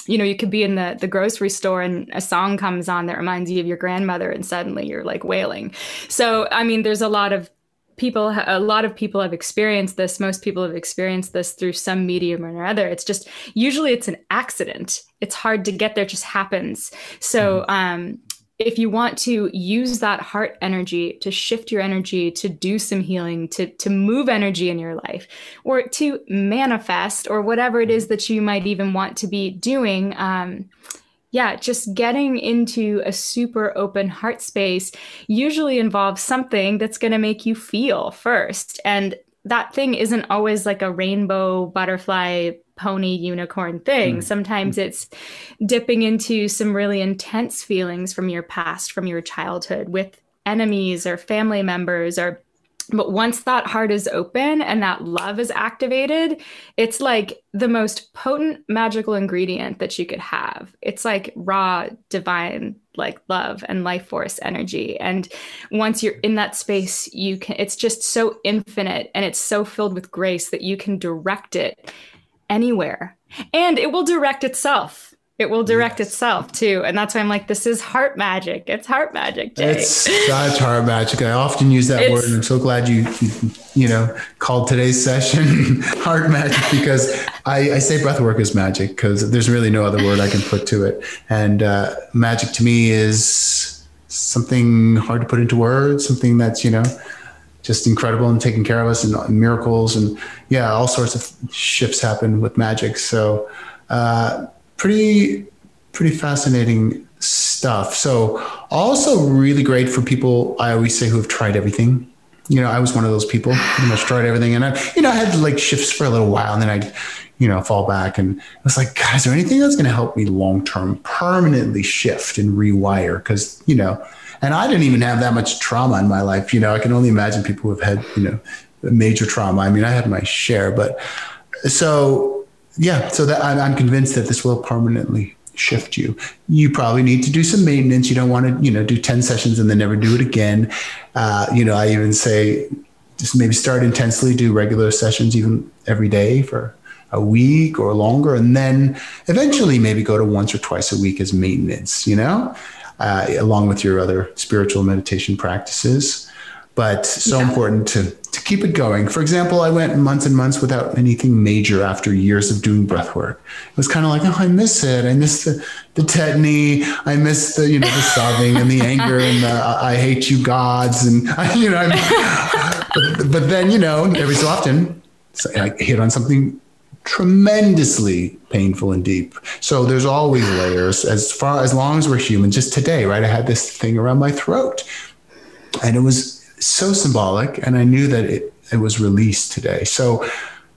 you know, you could be in the the grocery store and a song comes on that reminds you of your grandmother, and suddenly you're like wailing. So, I mean, there's a lot of people a lot of people have experienced this. Most people have experienced this through some medium or other it's just usually it's an accident. It's hard to get there. Just happens. So mm-hmm. um if you want to use that heart energy to shift your energy to do some healing to to move energy in your life or to manifest or whatever it is that you might even want to be doing um yeah, just getting into a super open heart space usually involves something that's going to make you feel first. And that thing isn't always like a rainbow butterfly pony unicorn thing. Mm. Sometimes it's dipping into some really intense feelings from your past, from your childhood with enemies or family members or but once that heart is open and that love is activated, it's like the most potent magical ingredient that you could have. It's like raw, divine, like love and life force energy. And once you're in that space, you can, it's just so infinite and it's so filled with grace that you can direct it anywhere. And it will direct itself. It will direct yes. itself too. And that's why i'm like this is heart magic. It's heart magic Jay. it's such heart magic. I often use that it's, word and i'm so glad you you know called today's session [laughs] heart magic because I, I say breath work is magic because there's really no other word i can put to it. And uh, magic to me is something hard to put into words something that's you know just incredible and taking care of us and miracles and yeah all sorts of shifts happen with magic so uh, pretty pretty fascinating stuff. So also really great for people. I always say who have tried everything. You know, I was one of those people. Pretty much tried everything, and I, you know, I had like shifts for a little while, and then I, you know, fall back, and I was like, God, is there anything that's going to help me long term, permanently shift and rewire? Because you know, and I didn't even have that much trauma in my life. You know, I can only imagine people who have had you know major trauma. I mean, I had my share, but so yeah, so that I'm, I'm convinced that this will permanently shift you. You probably need to do some maintenance. You don't want to, you know, do 10 sessions and then never do it again. Uh, you know, I even say just maybe start intensely, do regular sessions even every day for a week or longer, and then eventually maybe go to once or twice a week as maintenance, you know, uh, along with your other spiritual meditation practices. But so yeah. important to to keep it going. For example, I went months and months without anything major after years of doing breath work. It was kind of like, oh, I miss it. I miss the, the tetany. I miss the, you know, the sobbing and the anger and the I hate you gods. And, [laughs] you know, [laughs] but, but then, you know, every so often I hit on something tremendously painful and deep. So there's always layers as far as long as we're human. Just today, right? I had this thing around my throat and it was so symbolic. And I knew that it, it was released today. So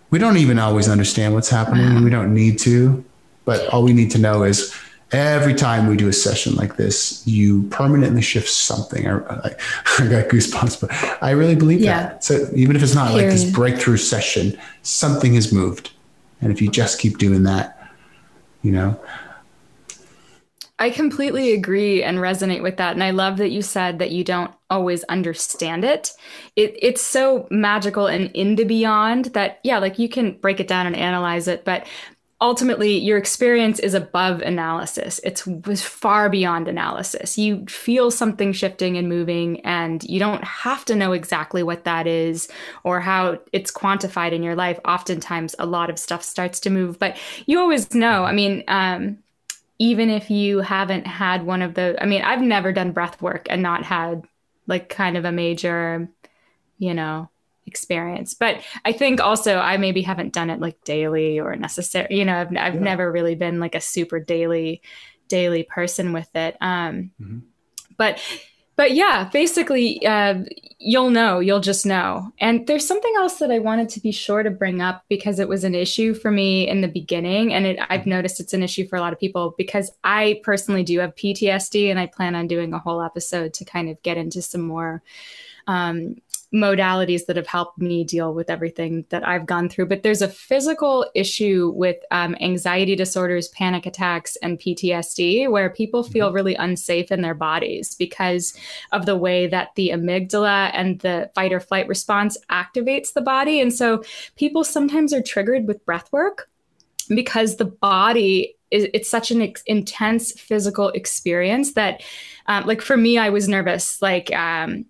we don't even always understand what's happening. We don't need to, but all we need to know is every time we do a session like this, you permanently shift something. I, I, [laughs] I got goosebumps, but I really believe yeah. that. So even if it's not Period. like this breakthrough session, something has moved. And if you just keep doing that, you know, I completely agree and resonate with that. And I love that you said that you don't always understand it. it. It's so magical and in the beyond that, yeah, like you can break it down and analyze it, but ultimately your experience is above analysis. It's was far beyond analysis. You feel something shifting and moving, and you don't have to know exactly what that is or how it's quantified in your life. Oftentimes, a lot of stuff starts to move, but you always know. I mean, um, even if you haven't had one of the i mean i've never done breath work and not had like kind of a major you know experience but i think also i maybe haven't done it like daily or necessary you know i've, I've yeah. never really been like a super daily daily person with it um mm-hmm. but but yeah, basically, uh, you'll know, you'll just know. And there's something else that I wanted to be sure to bring up because it was an issue for me in the beginning. And it, I've noticed it's an issue for a lot of people because I personally do have PTSD and I plan on doing a whole episode to kind of get into some more um, modalities that have helped me deal with everything that I've gone through. But there's a physical issue with um, anxiety disorders, panic attacks, and PTSD where people mm-hmm. feel really unsafe in their bodies because of the way that the amygdala and the fight or flight response activates the body. And so people sometimes are triggered with breath work because the body is it's such an ex- intense physical experience that um, like for me i was nervous like um,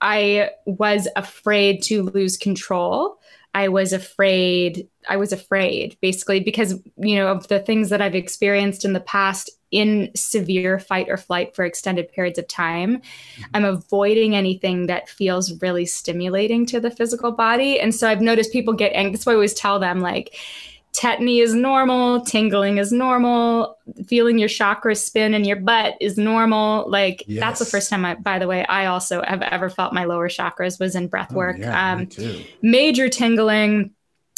I was afraid to lose control. I was afraid, I was afraid basically because, you know, of the things that I've experienced in the past in severe fight or flight for extended periods of time. Mm-hmm. I'm avoiding anything that feels really stimulating to the physical body. And so I've noticed people get angry. That's why I always tell them, like, tetany is normal, tingling is normal, feeling your chakras spin in your butt is normal. Like yes. that's the first time I by the way, I also have ever felt my lower chakras was in breath oh, work. Oh, yeah, um major tingling,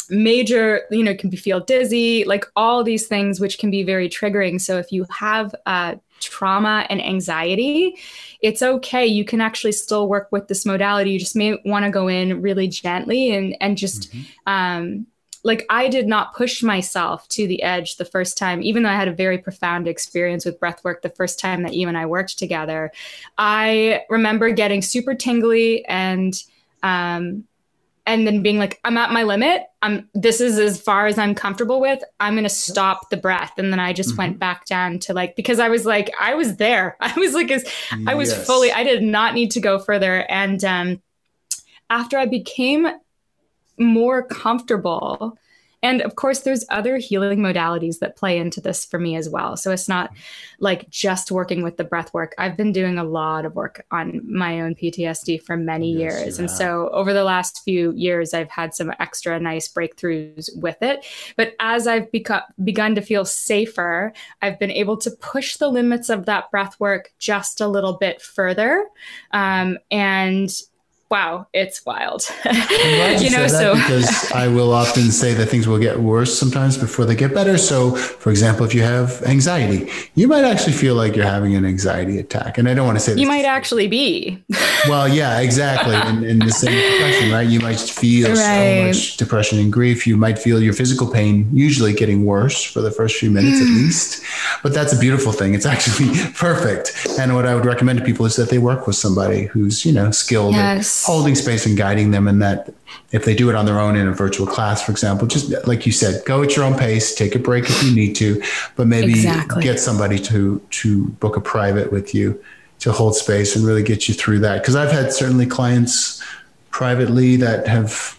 major, you know, can be feel dizzy, like all these things which can be very triggering. So if you have uh trauma and anxiety, it's okay. You can actually still work with this modality. You just may want to go in really gently and and just mm-hmm. um like I did not push myself to the edge the first time, even though I had a very profound experience with breath work the first time that you and I worked together. I remember getting super tingly and um and then being like, I'm at my limit. I'm this is as far as I'm comfortable with. I'm gonna stop the breath. And then I just mm-hmm. went back down to like because I was like, I was there. [laughs] I was like as I was yes. fully, I did not need to go further. And um after I became more comfortable. And of course, there's other healing modalities that play into this for me as well. So it's not like just working with the breath work. I've been doing a lot of work on my own PTSD for many yes, years. And so over the last few years, I've had some extra nice breakthroughs with it. But as I've beca- begun to feel safer, I've been able to push the limits of that breath work just a little bit further. Um, and wow, it's wild. [laughs] you know, so because [laughs] I will often say that things will get worse sometimes before they get better. So, for example, if you have anxiety, you might actually feel like you're having an anxiety attack, and I don't want to say you might actually be. [laughs] well, yeah, exactly. In, in the same depression, right? You might feel right. so much depression and grief. You might feel your physical pain usually getting worse for the first few minutes at hmm. least. But that's a beautiful thing. It's actually perfect. And what I would recommend to people is that they work with somebody who's you know skilled. Yes holding space and guiding them and that if they do it on their own in a virtual class for example just like you said go at your own pace take a break if you need to but maybe exactly. get somebody to to book a private with you to hold space and really get you through that because i've had certainly clients privately that have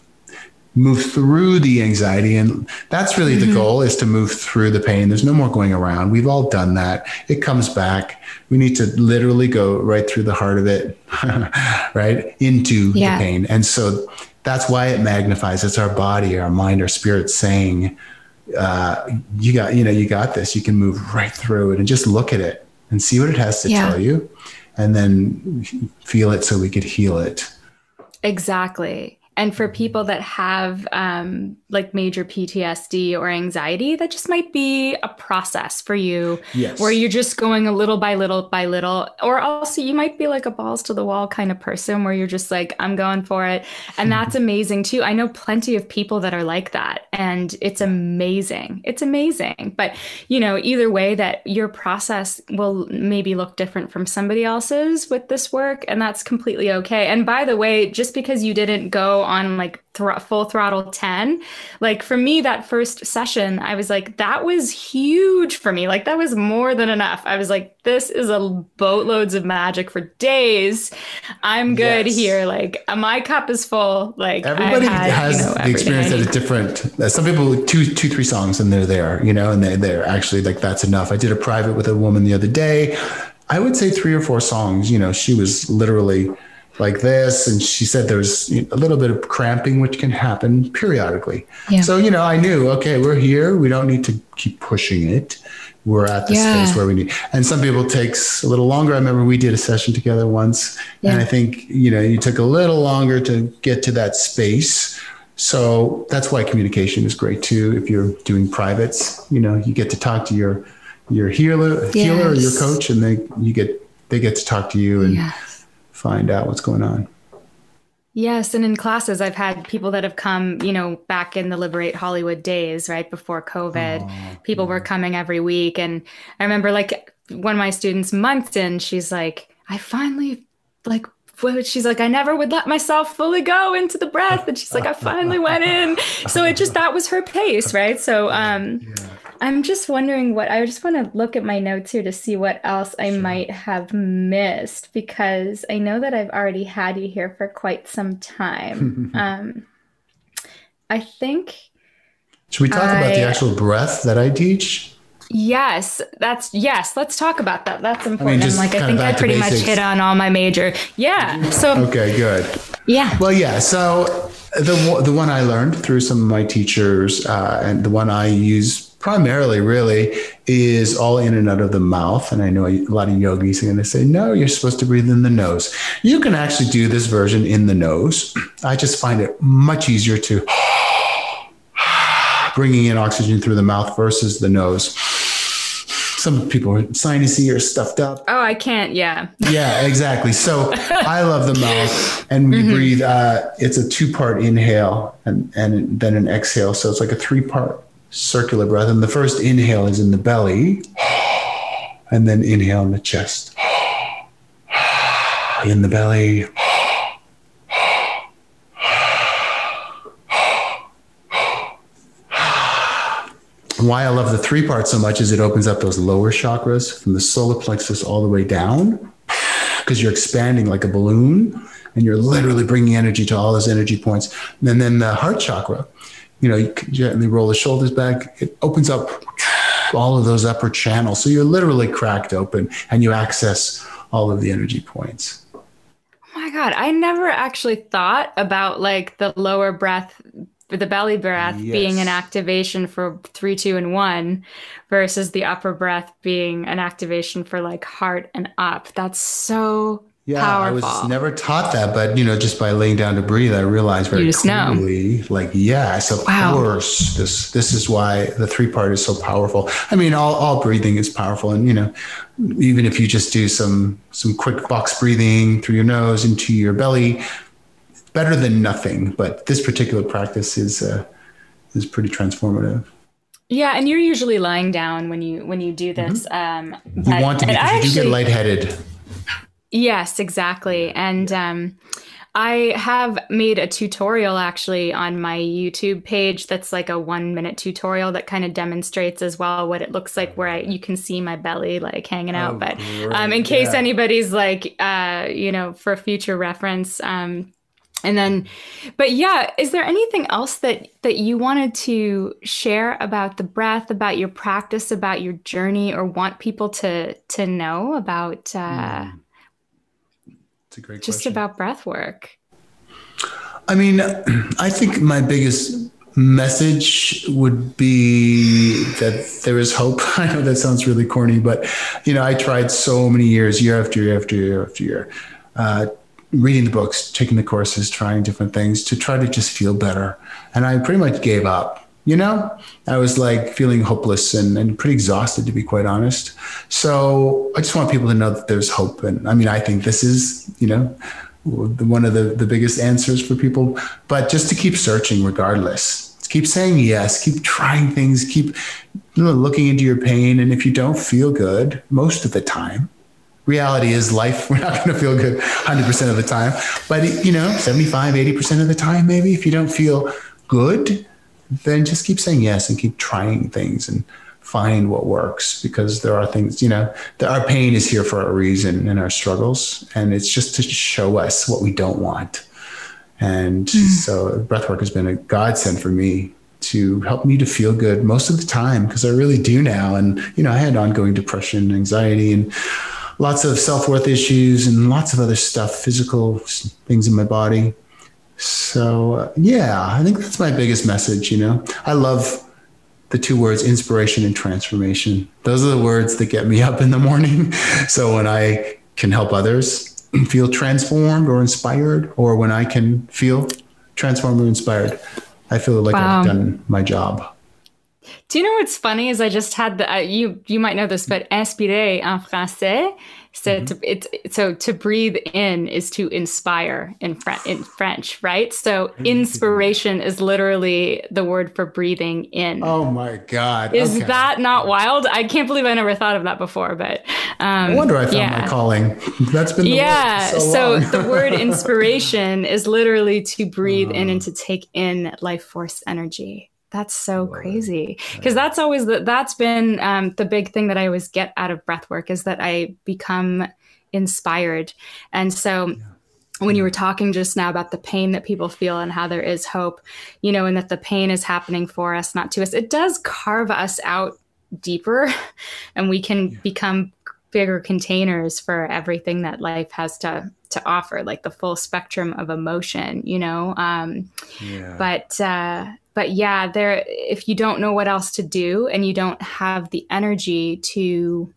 moved through the anxiety and that's really mm-hmm. the goal is to move through the pain. There's no more going around. We've all done that. It comes back. We need to literally go right through the heart of it [laughs] right into yeah. the pain. And so that's why it magnifies. It's our body our mind our spirit saying uh, you got you know you got this. You can move right through it and just look at it and see what it has to yeah. tell you and then feel it so we could heal it. Exactly and for people that have um, like major PTSD or anxiety, that just might be a process for you yes. where you're just going a little by little by little. Or also, you might be like a balls to the wall kind of person where you're just like, I'm going for it. And that's amazing too. I know plenty of people that are like that. And it's amazing. It's amazing. But, you know, either way, that your process will maybe look different from somebody else's with this work. And that's completely okay. And by the way, just because you didn't go on like thr- full throttle 10 like for me that first session i was like that was huge for me. Like that was more than enough. I was like this is a boatloads of magic for days. I'm good yes. here. Like my cup is full. Like everybody had, has you know, the experience that is different uh, some people two two three songs and they're there you know and they, they're actually like that's enough. I did a private with a woman the other day. I would say three or four songs you know she was literally like this. And she said there's a little bit of cramping, which can happen periodically. Yeah. So, you know, I knew, okay, we're here. We don't need to keep pushing it. We're at the yeah. space where we need. And some people takes a little longer. I remember we did a session together once, yeah. and I think you know you took a little longer to get to that space. So that's why communication is great too. If you're doing privates, you know, you get to talk to your your healer, yes. healer, or your coach, and they you get they get to talk to you and yes find out what's going on. Yes, and in classes, I've had people that have come, you know, back in the Liberate Hollywood days, right before COVID. Oh, people yeah. were coming every week, and I remember like one of my students, months in, she's like, "I finally like." She's like, I never would let myself fully go into the breath, and she's like, I finally went in. [laughs] So it just that was her pace, right? So, um, yeah I'm just wondering what I just want to look at my notes here to see what else I sure. might have missed because I know that I've already had you here for quite some time. [laughs] um, I think. Should we talk I, about the actual breath that I teach? Yes, that's yes. Let's talk about that. That's important. I mean, like I think I pretty much hit on all my major. Yeah. So okay, good. Yeah. Well, yeah. So the the one I learned through some of my teachers, uh, and the one I use primarily really is all in and out of the mouth. And I know a lot of yogis are going to say, no, you're supposed to breathe in the nose. You can actually do this version in the nose. I just find it much easier to [sighs] bringing in oxygen through the mouth versus the nose. Some people are sinusy or stuffed up. Oh, I can't. Yeah. [laughs] Yeah, exactly. So I love the mouth, and we mm-hmm. breathe. Uh, it's a two-part inhale and and then an exhale. So it's like a three-part circular breath. And the first inhale is in the belly, and then inhale in the chest. In the belly. Why I love the three part so much is it opens up those lower chakras from the solar plexus all the way down because you're expanding like a balloon and you're literally bringing energy to all those energy points. And then the heart chakra you know, you gently roll the shoulders back. It opens up all of those upper channels. So you're literally cracked open and you access all of the energy points. Oh my God. I never actually thought about like the lower breath, the belly breath yes. being an activation for three, two, and one versus the upper breath being an activation for like heart and up. That's so yeah, Powerful. I was never taught that, but you know, just by laying down to breathe, I realized very clearly, know. like, yes, of wow. course, this this is why the three part is so powerful. I mean, all, all breathing is powerful, and you know, even if you just do some some quick box breathing through your nose into your belly, better than nothing. But this particular practice is uh, is pretty transformative. Yeah, and you're usually lying down when you when you do this. Mm-hmm. Um, you want to, because you actually, do get lightheaded. Yes, exactly. And um, I have made a tutorial actually on my YouTube page that's like a one minute tutorial that kind of demonstrates as well what it looks like where I, you can see my belly like hanging out. Oh, but um, in case yeah. anybody's like, uh, you know, for future reference, um, and then but yeah is there anything else that that you wanted to share about the breath about your practice about your journey or want people to to know about uh mm. It's a great just question. about breath work i mean [clears throat] i think my biggest message would be that there is hope [laughs] i know that sounds really corny but you know i tried so many years year after year after year after year uh, reading the books, taking the courses, trying different things to try to just feel better. And I pretty much gave up. You know, I was like feeling hopeless and, and pretty exhausted, to be quite honest. So I just want people to know that there's hope. And I mean, I think this is, you know, one of the, the biggest answers for people, but just to keep searching regardless. Keep saying yes, keep trying things, keep you know, looking into your pain. And if you don't feel good most of the time, reality is life [laughs] we're not going to feel good 100% of the time but you know 75 80% of the time maybe if you don't feel good then just keep saying yes and keep trying things and find what works because there are things you know that our pain is here for a reason and our struggles and it's just to show us what we don't want and mm. so breathwork has been a godsend for me to help me to feel good most of the time because I really do now and you know I had ongoing depression anxiety and lots of self worth issues and lots of other stuff, physical things in my body. So, uh, yeah, I think that's my biggest message. You know, I love the two words inspiration and transformation. Those are the words that get me [laughs] up in the morning. so, when I can help others feel transformed or inspired, or when I can feel transformed or inspired, I feel like wow. I've done my job. Do you know what's funny? Is I just had the uh, you you might know this, but inspirer en français, so mm-hmm. to it's so to breathe in is to inspire in French in French, right? So inspiration is literally the word for breathing in. Oh my god! Is okay. that not wild? I can't believe I never thought of that before. But um, I wonder I found yeah. my calling. That's been yeah. so, so the word inspiration is literally to breathe in and [laughs] to take in life force energy. That's so crazy because that's always the, that's been um, the big thing that I always get out of breath work is that I become inspired. And so yeah. when you were talking just now about the pain that people feel and how there is hope, you know, and that the pain is happening for us, not to us, it does carve us out deeper [laughs] and we can yeah. become bigger containers for everything that life has to to offer like the full spectrum of emotion you know um yeah. but uh but yeah, there if you don't know what else to do and you don't have the energy to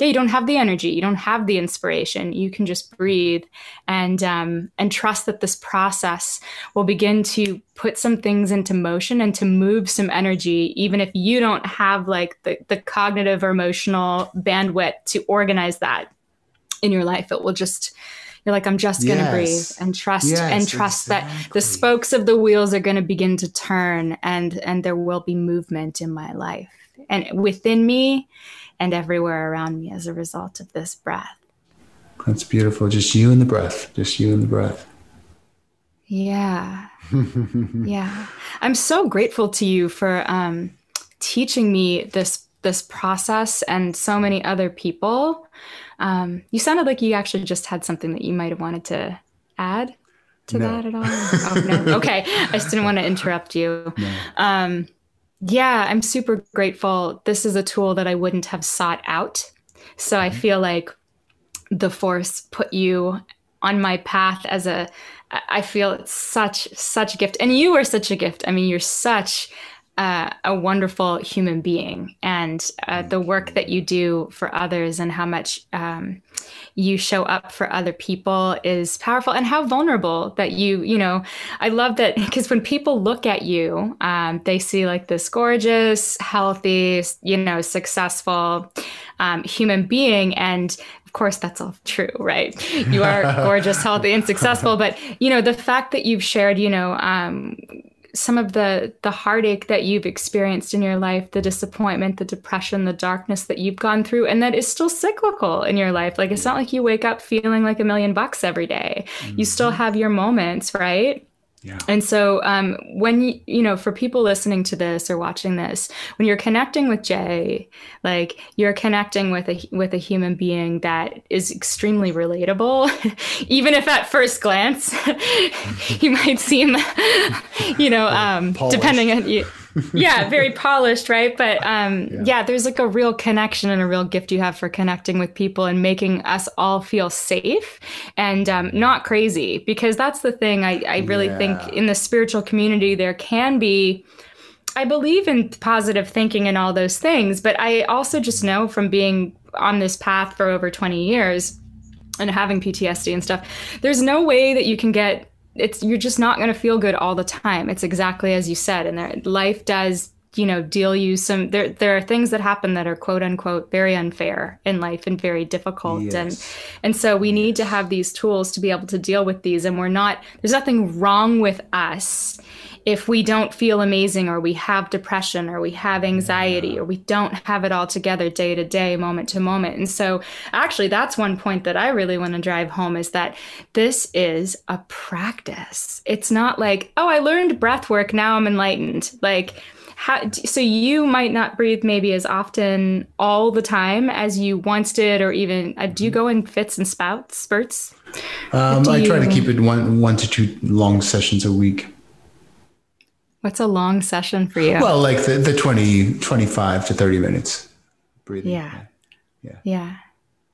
yeah, you don't have the energy, you don't have the inspiration. You can just breathe and um, and trust that this process will begin to put some things into motion and to move some energy, even if you don't have like the the cognitive or emotional bandwidth to organize that in your life. It will just you're like, I'm just going to yes. breathe and trust yes, and trust exactly. that the spokes of the wheels are going to begin to turn and and there will be movement in my life and within me and everywhere around me as a result of this breath. That's beautiful. Just you and the breath. Just you and the breath. Yeah. [laughs] yeah. I'm so grateful to you for um, teaching me this this process and so many other people um, you sounded like you actually just had something that you might have wanted to add to no. that at all. oh, no. [laughs] Okay. I just didn't want to interrupt you. No. Um, yeah, I'm super grateful. This is a tool that I wouldn't have sought out. So mm-hmm. I feel like the force put you on my path as a I feel it's such such a gift. And you are such a gift. I mean, you're such uh, a wonderful human being and uh, the work that you do for others and how much um, you show up for other people is powerful and how vulnerable that you you know i love that because when people look at you um, they see like this gorgeous healthy you know successful um, human being and of course that's all true right? You are [laughs] gorgeous healthy and successful but you know the fact that you've shared you know um, some of the the heartache that you've experienced in your life the disappointment the depression the darkness that you've gone through and that is still cyclical in your life like it's not like you wake up feeling like a million bucks every day. Mm-hmm. you still have your moments right Yeah. And so, um, when you, you know, for people listening to this or watching this, when you're connecting with Jay, like you're connecting with a with a human being that is extremely relatable, [laughs] even if at first glance [laughs] you might seem, [laughs] you know, um, depending on you [laughs] yeah, very polished, right? But um, yeah. yeah. there's like a real connection and a real gift you have for connecting with people and making us all feel safe and um, not crazy. Because that's the thing I, I really yeah. think in the spiritual community, there can be. I believe in positive thinking and all those things, but I also just know from being on this path for over 20 years and having PTSD and stuff, there's no way that you can get it's you're just not going to feel good all the time. It's exactly as you said, and there, life does you know deal you some there there are things that happen that are quote unquote very unfair in life and very difficult yes. and and so we need to have these tools to be able to deal with these and we're not there's nothing wrong with us if we don't feel amazing or we have depression or we have anxiety or we don't have it all together day to day, moment to moment. And so, actually, that's one point that I really want to drive home is that this is a practice. It's not like, oh, I learned breath work, now I'm enlightened. Like, how, so you might not breathe maybe as often all the time as you once did, or even uh, do you go in fits and spouts, spurts? Um, I try to keep it one one to two long sessions a week. What's a long session for you? Well, like the, the 20, 25 to 30 minutes breathing. Yeah. Yeah. Yeah.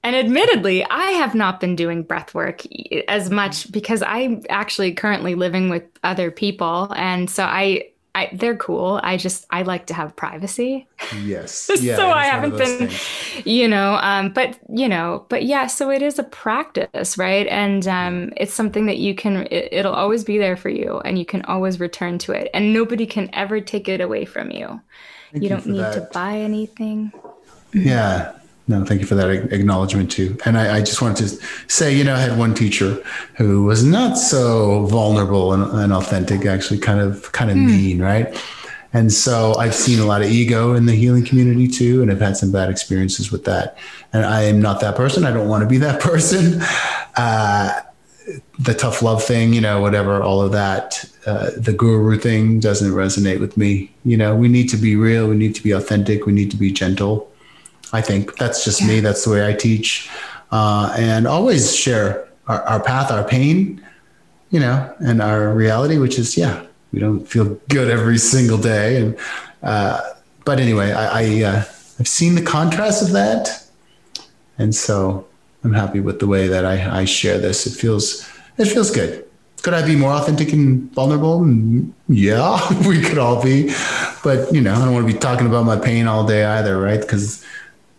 And admittedly, I have not been doing breath work as much because I'm actually currently living with other people. And so I I, they're cool. I just I like to have privacy. Yes. [laughs] Yeah, so I haven't been, things. you know. Um, but you know, but yeah. So it is a practice, right? And um, it's something that you can. It, it'll always be there for you, and you can always return to it, and nobody can ever take it away from you. Thank you don't need that. to buy anything. Yeah, no, thank you for that acknowledgement too. And I, I, just wanted to say, you know, I had one teacher who was not so vulnerable and, and authentic, actually kind of kind of mm. mean, right? And so I've seen a lot of ego in the healing community too, and I've had some bad experiences with that. And I am not that person. I don't want to be that [laughs] person. Uh, the tough love thing, you know, whatever, all of that, uh, the guru thing doesn't resonate with me. You know, we need to be real. We need to be authentic. We need to be gentle I think that's just yeah. me. That's the way I teach, uh, and always share our, our, path, our pain, you know, and our reality, which is yeah, we don't feel good every single day, and uh, but anyway, I, I uh, I've seen the contrast of that, and so I'm happy with the way that I, I share this. It feels it feels good. Could I be more authentic and vulnerable? Yeah, [laughs] we could all be, but you know, I don't want to be talking about my pain all day either, right? Because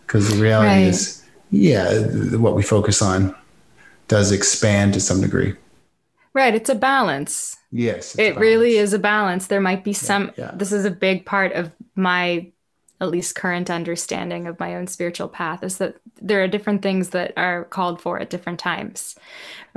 because the reality right. is, yeah, what we focus on does expand to some degree. Right. It's a balance. Yes. It balance. really is a balance. There might be some, yeah, yeah. this is a big part of my at least current understanding of my own spiritual path is that there are different things that are called for at different times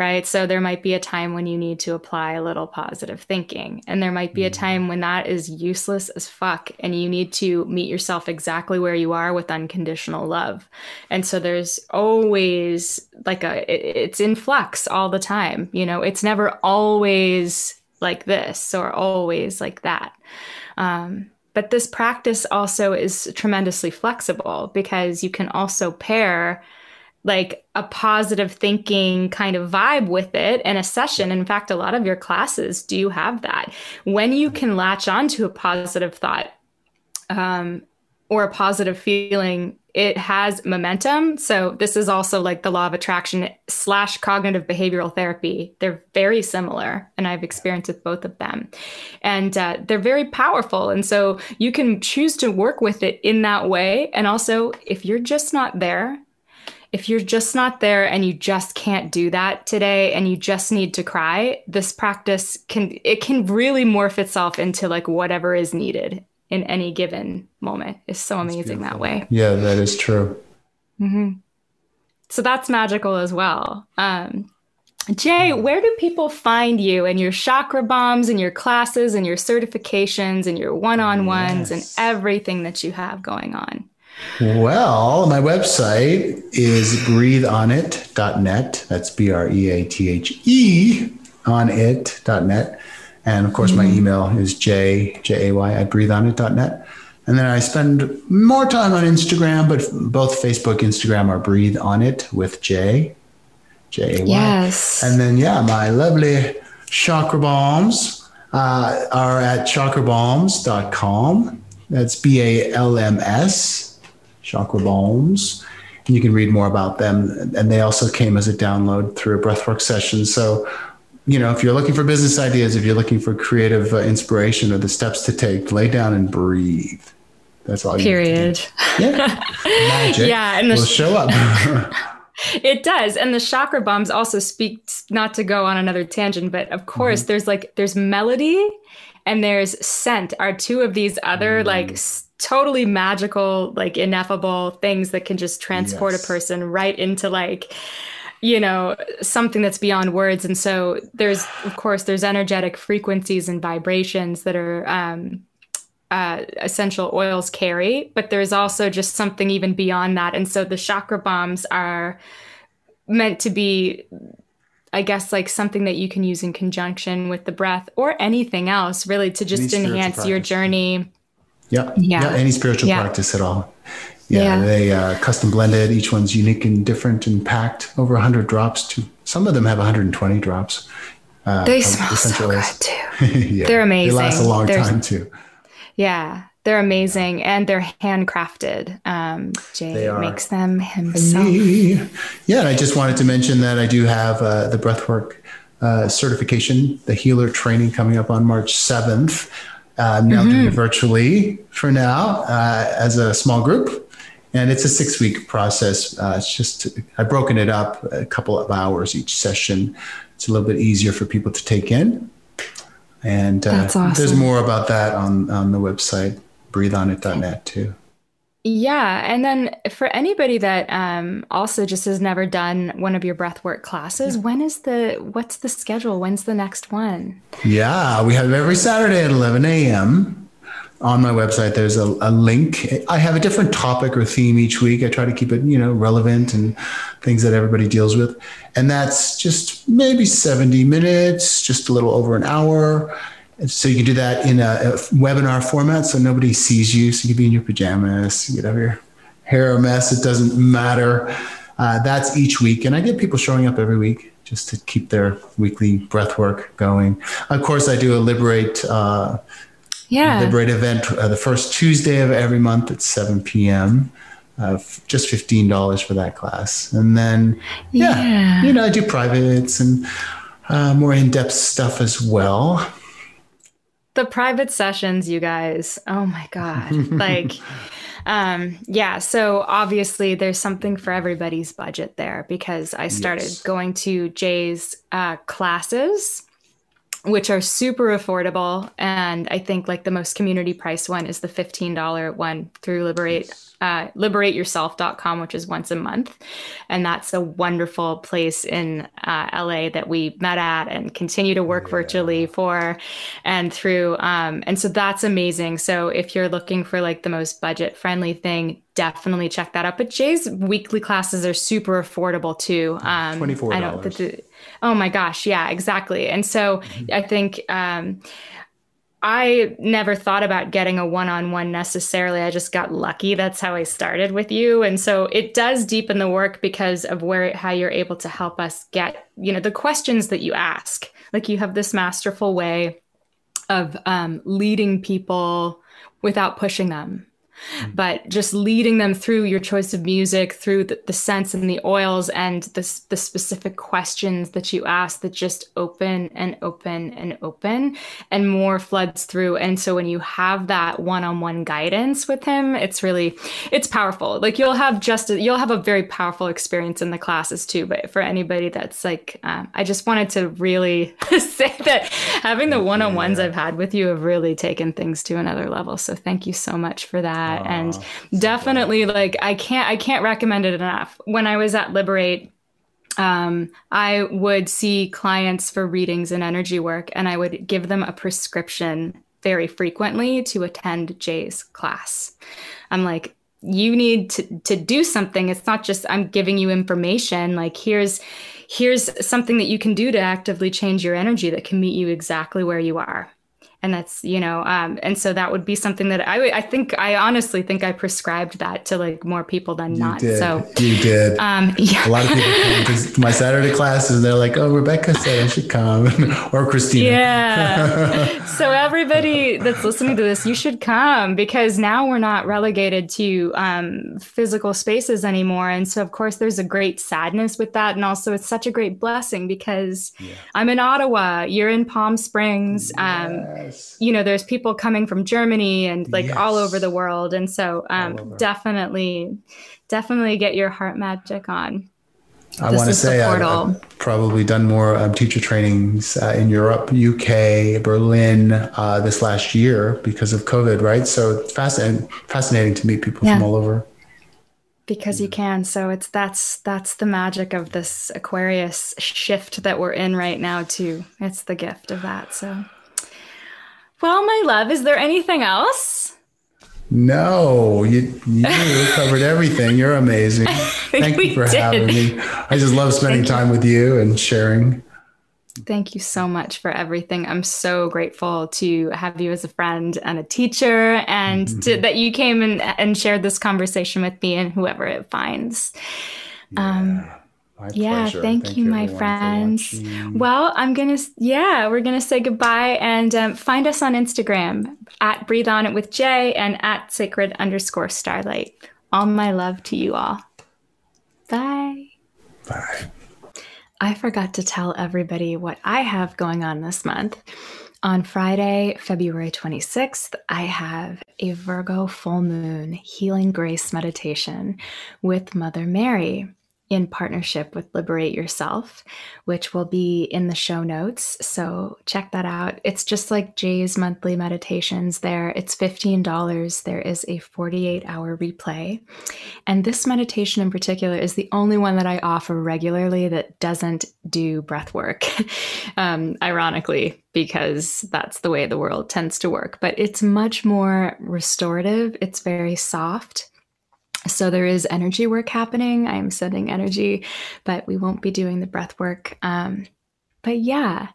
right? So there might be a time when you need to apply a little positive thinking and there might be a mm. time when that is useless as fuck and you need to meet yourself exactly where you are with unconditional love. And so there's always like a it, it's in flux all the time you know? It's never always like this or always like that. Um, but this practice also is tremendously flexible because you can also pair like a positive thinking kind of vibe with it in a session. In fact, a lot of your classes do have that. When you can latch onto a positive thought um, or a positive feeling it has momentum. So this is also like the law of attraction slash cognitive behavioral therapy. They're very similar, and I've experienced with both of them, and uh, they're very powerful. And so you can choose to work with it in that way. And also, if you're just not there, if you're just not there and you just can't do that today and you just need to cry this practice can it can really morph itself into like whatever is needed in any given moment is so amazing that way. Yeah, that is true. Mm-hmm. So that's magical as well. Um, Jay, where do people find you and your chakra balms and your classes and your certifications and your one on ones yes. and everything that you have going on? Well, my website is breatheonit.net. That's B R E A T H E on it.net. And of course, mm-hmm. my email is j, J-A-Y at breatheonit.net. And then I spend more time on Instagram, but both Facebook, Instagram are Breathe On It with Jay, J A Y. Yes. And then, yeah, my lovely chakra balms uh, are at chakrabalms.com. That's B A L M S, chakra balms. And you can read more about them. And they also came as a download through a breathwork session. So, you know, if you're looking for business ideas, if you're looking for creative uh, inspiration or the steps to take, lay down and breathe. That's all. Period. Yeah. [laughs] Magic. yeah, and the will show up. [laughs] it does, and the chakra balms also speak. Not to go on another tangent, but of course, mm-hmm. there's like there's melody, and there's scent. Are two of these other mm. like totally magical, like ineffable things that can just transport yes. a person right into like you know something that's beyond words and so there's of course there's energetic frequencies and vibrations that are um, uh, essential oils carry, but there's also just something even beyond that. And so the chakra balms are meant to be, I guess, like something that you can use in conjunction with the breath or anything else, really, to just enhance your journey. Yeah. yeah. Yeah. Any spiritual yeah. practice at all. Yeah. yeah. They uh, custom blended. Each one's unique and different and packed over 100 drops. To some of them have 120 drops. Uh, they smell so good too. [laughs] yeah. They're amazing. They last a long They're, time too. Yeah, they're amazing and they're handcrafted. Um, Jay makes them himself. Yeah, and I just wanted to mention that I do have uh, the breathwork uh, certification, the healer training coming up on March 7th. Uh, now mm-hmm. doing it virtually for now uh, as a small group. And it's a six week process. Uh, it's just, I've broken it up a couple of hours each session. It's a little bit easier for people to take in. And uh, awesome. there's more about that on, on the website, breatheonit.net too. Yeah. And then for anybody that um, also just has never done one of your breathwork classes, yeah. when is the, what's the schedule? When's the next one? Yeah. We have every Saturday at 11 a.m on my website there's a, a, link. I have a different topic or theme each week. I try to keep it you know relevant and things that everybody deals with. And that's just maybe 70 minutes just a little over an hour. So you can do that in a, a webinar format so nobody sees you. So you can be in your pajamas you have your hair a mess. It doesn't matter. Uh, that's each week. And i get people showing up every week just to keep their weekly breath work going. Of course i do a liberate uh, yeah. Liberate event uh, the first Tuesday of every month at 7 p.m. Uh, f- just $15 for that class. And then, yeah, yeah. you know, I do privates and uh, more in depth stuff as well. The private sessions, you guys. Oh my God. [laughs] like, um, yeah. So obviously, there's something for everybody's budget there because I started yes. going to Jay's uh, classes which are super affordable. And I think like the most community price one is the $15 one through Liberate, uh, liberateyourself.com, which is once a month. And that's a wonderful place in uh, LA that we met at and continue to work yeah. virtually for and through. Um, and so that's amazing. So if you're looking for like the most budget friendly thing, definitely check that out. But Jay's weekly classes are super affordable too. Um, $24. I know that the, Oh my gosh, yeah, exactly. And so mm-hmm. I think um, I never thought about getting a one on one necessarily. I just got lucky. That's how I started with you. And so it does deepen the work because of where how you're able to help us get, you know, the questions that you ask. Like you have this masterful way of um, leading people without pushing them. But just leading them through your choice of music, through the, the scents and the oils and the, the specific questions that you ask that just open and open and open and more floods through. And so when you have that one-on-one guidance with him, it's really, it's powerful. Like you'll have just, a, you'll have a very powerful experience in the classes too. But for anybody that's like, um, I just wanted to really [laughs] say that having the one-on-ones yeah. I've had with you have really taken things to another level. So thank you so much for that that and definitely like i can't i can't recommend it enough when i was at liberate um, I would see clients for readings and energy work, and I would give them a prescription very frequently to attend Jay's class. I'm like, you need to, to do something. It's not just I'm giving you information. Like, here's here's something that you can do to actively change your energy that can meet you exactly where you are and that's you know um, and so that would be something that I I think I honestly think I prescribed that to like more people than you not. Did. So you did. Um, [laughs] yeah. A lot of people come to my Saturday classes and they're like, "Oh, Rebecca said I should come," [laughs] or Christina. Yeah. [laughs] so everybody that's listening to this, you should come because now we're not relegated to um, physical spaces anymore, and so of course there's a great sadness with that, and also it's such a great blessing because yeah. I'm in Ottawa, you're in Palm Springs. Um, yes. You know, there's people coming from Germany and like yes. all over the world. And so um, definitely, definitely get your heart magic on. I want to say I've, I've, probably done more um, teacher trainings uh, in Europe, UK, Berlin uh, this last year because of COVID, right? So fascinating, fascinating to meet people yeah. from all over. Because you can. So it's that's that's the magic of this Aquarius shift that we're in right now too. It's the gift of that. So well, my love, is there anything else? No, you you [laughs] covered everything. You're amazing. Thank you for did. having me. I just love spending time with you and sharing. Thank you so much for everything. I'm so grateful to have you as a friend and a teacher, and mm-hmm. to, that you came and, and shared this conversation with me and whoever it finds. Yeah. Um, my yeah, thank, thank you, my friends. Well, I'm gonna, yeah, we're gonna say goodbye and um, find us on Instagram at Breathe On It with Jay and at Sacred underscore Starlight. All my love to you all. Bye. Bye. I forgot to tell everybody what I have going on this month. On Friday, February 26th, I have a Virgo full moon healing grace meditation with Mother Mary in partnership with Liberate Yourself, which will be in the show notes. So check that out. It's just like Jay's monthly meditations there. It's $15. There is a 48 hour replay. And this meditation in particular is the only one that I offer regularly that doesn't do breath work, [laughs] um, ironically, because that's the way the world tends to work. But it's much more restorative, it's very soft. So there is energy work happening. I am sending energy, but we won't be doing the breath work. Um, but yeah,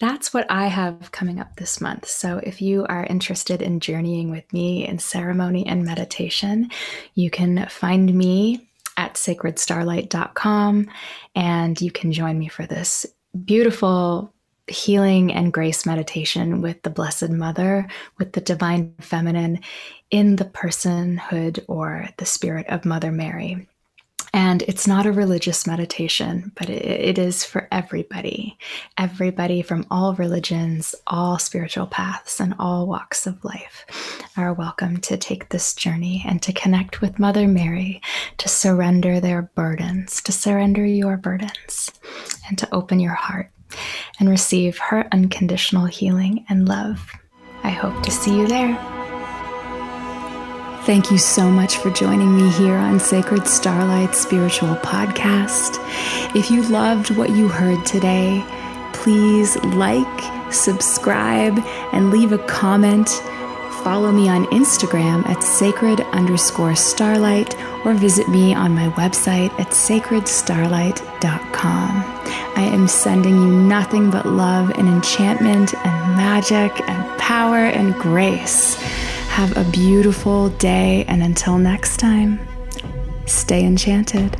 that's what I have coming up this month. So if you are interested in journeying with me in ceremony and meditation, you can find me at sacredstarlight.com and you can join me for this beautiful healing and grace meditation with the Blessed Mother, with the Divine Feminine in the personhood or the spirit of Mother Mary. And it's not a religious meditation, but it, it is for everybody. Everybody from all religions, all spiritual paths, and all walks of life are welcome to take this journey and to connect with Mother Mary, to surrender their burdens, to surrender your burdens, and to open your heart and receive her unconditional healing and love. I hope to see you there. Thank you so much for joining me here on Sacred Starlight Spiritual Podcast. If you loved what you heard today, please like, subscribe, and leave a comment. Follow me on Instagram at sacred underscore starlight or visit me on my website at sacredstarlight.com. I am sending you nothing but love and enchantment and magic and power and grace. Have a beautiful day, and until next time, stay enchanted.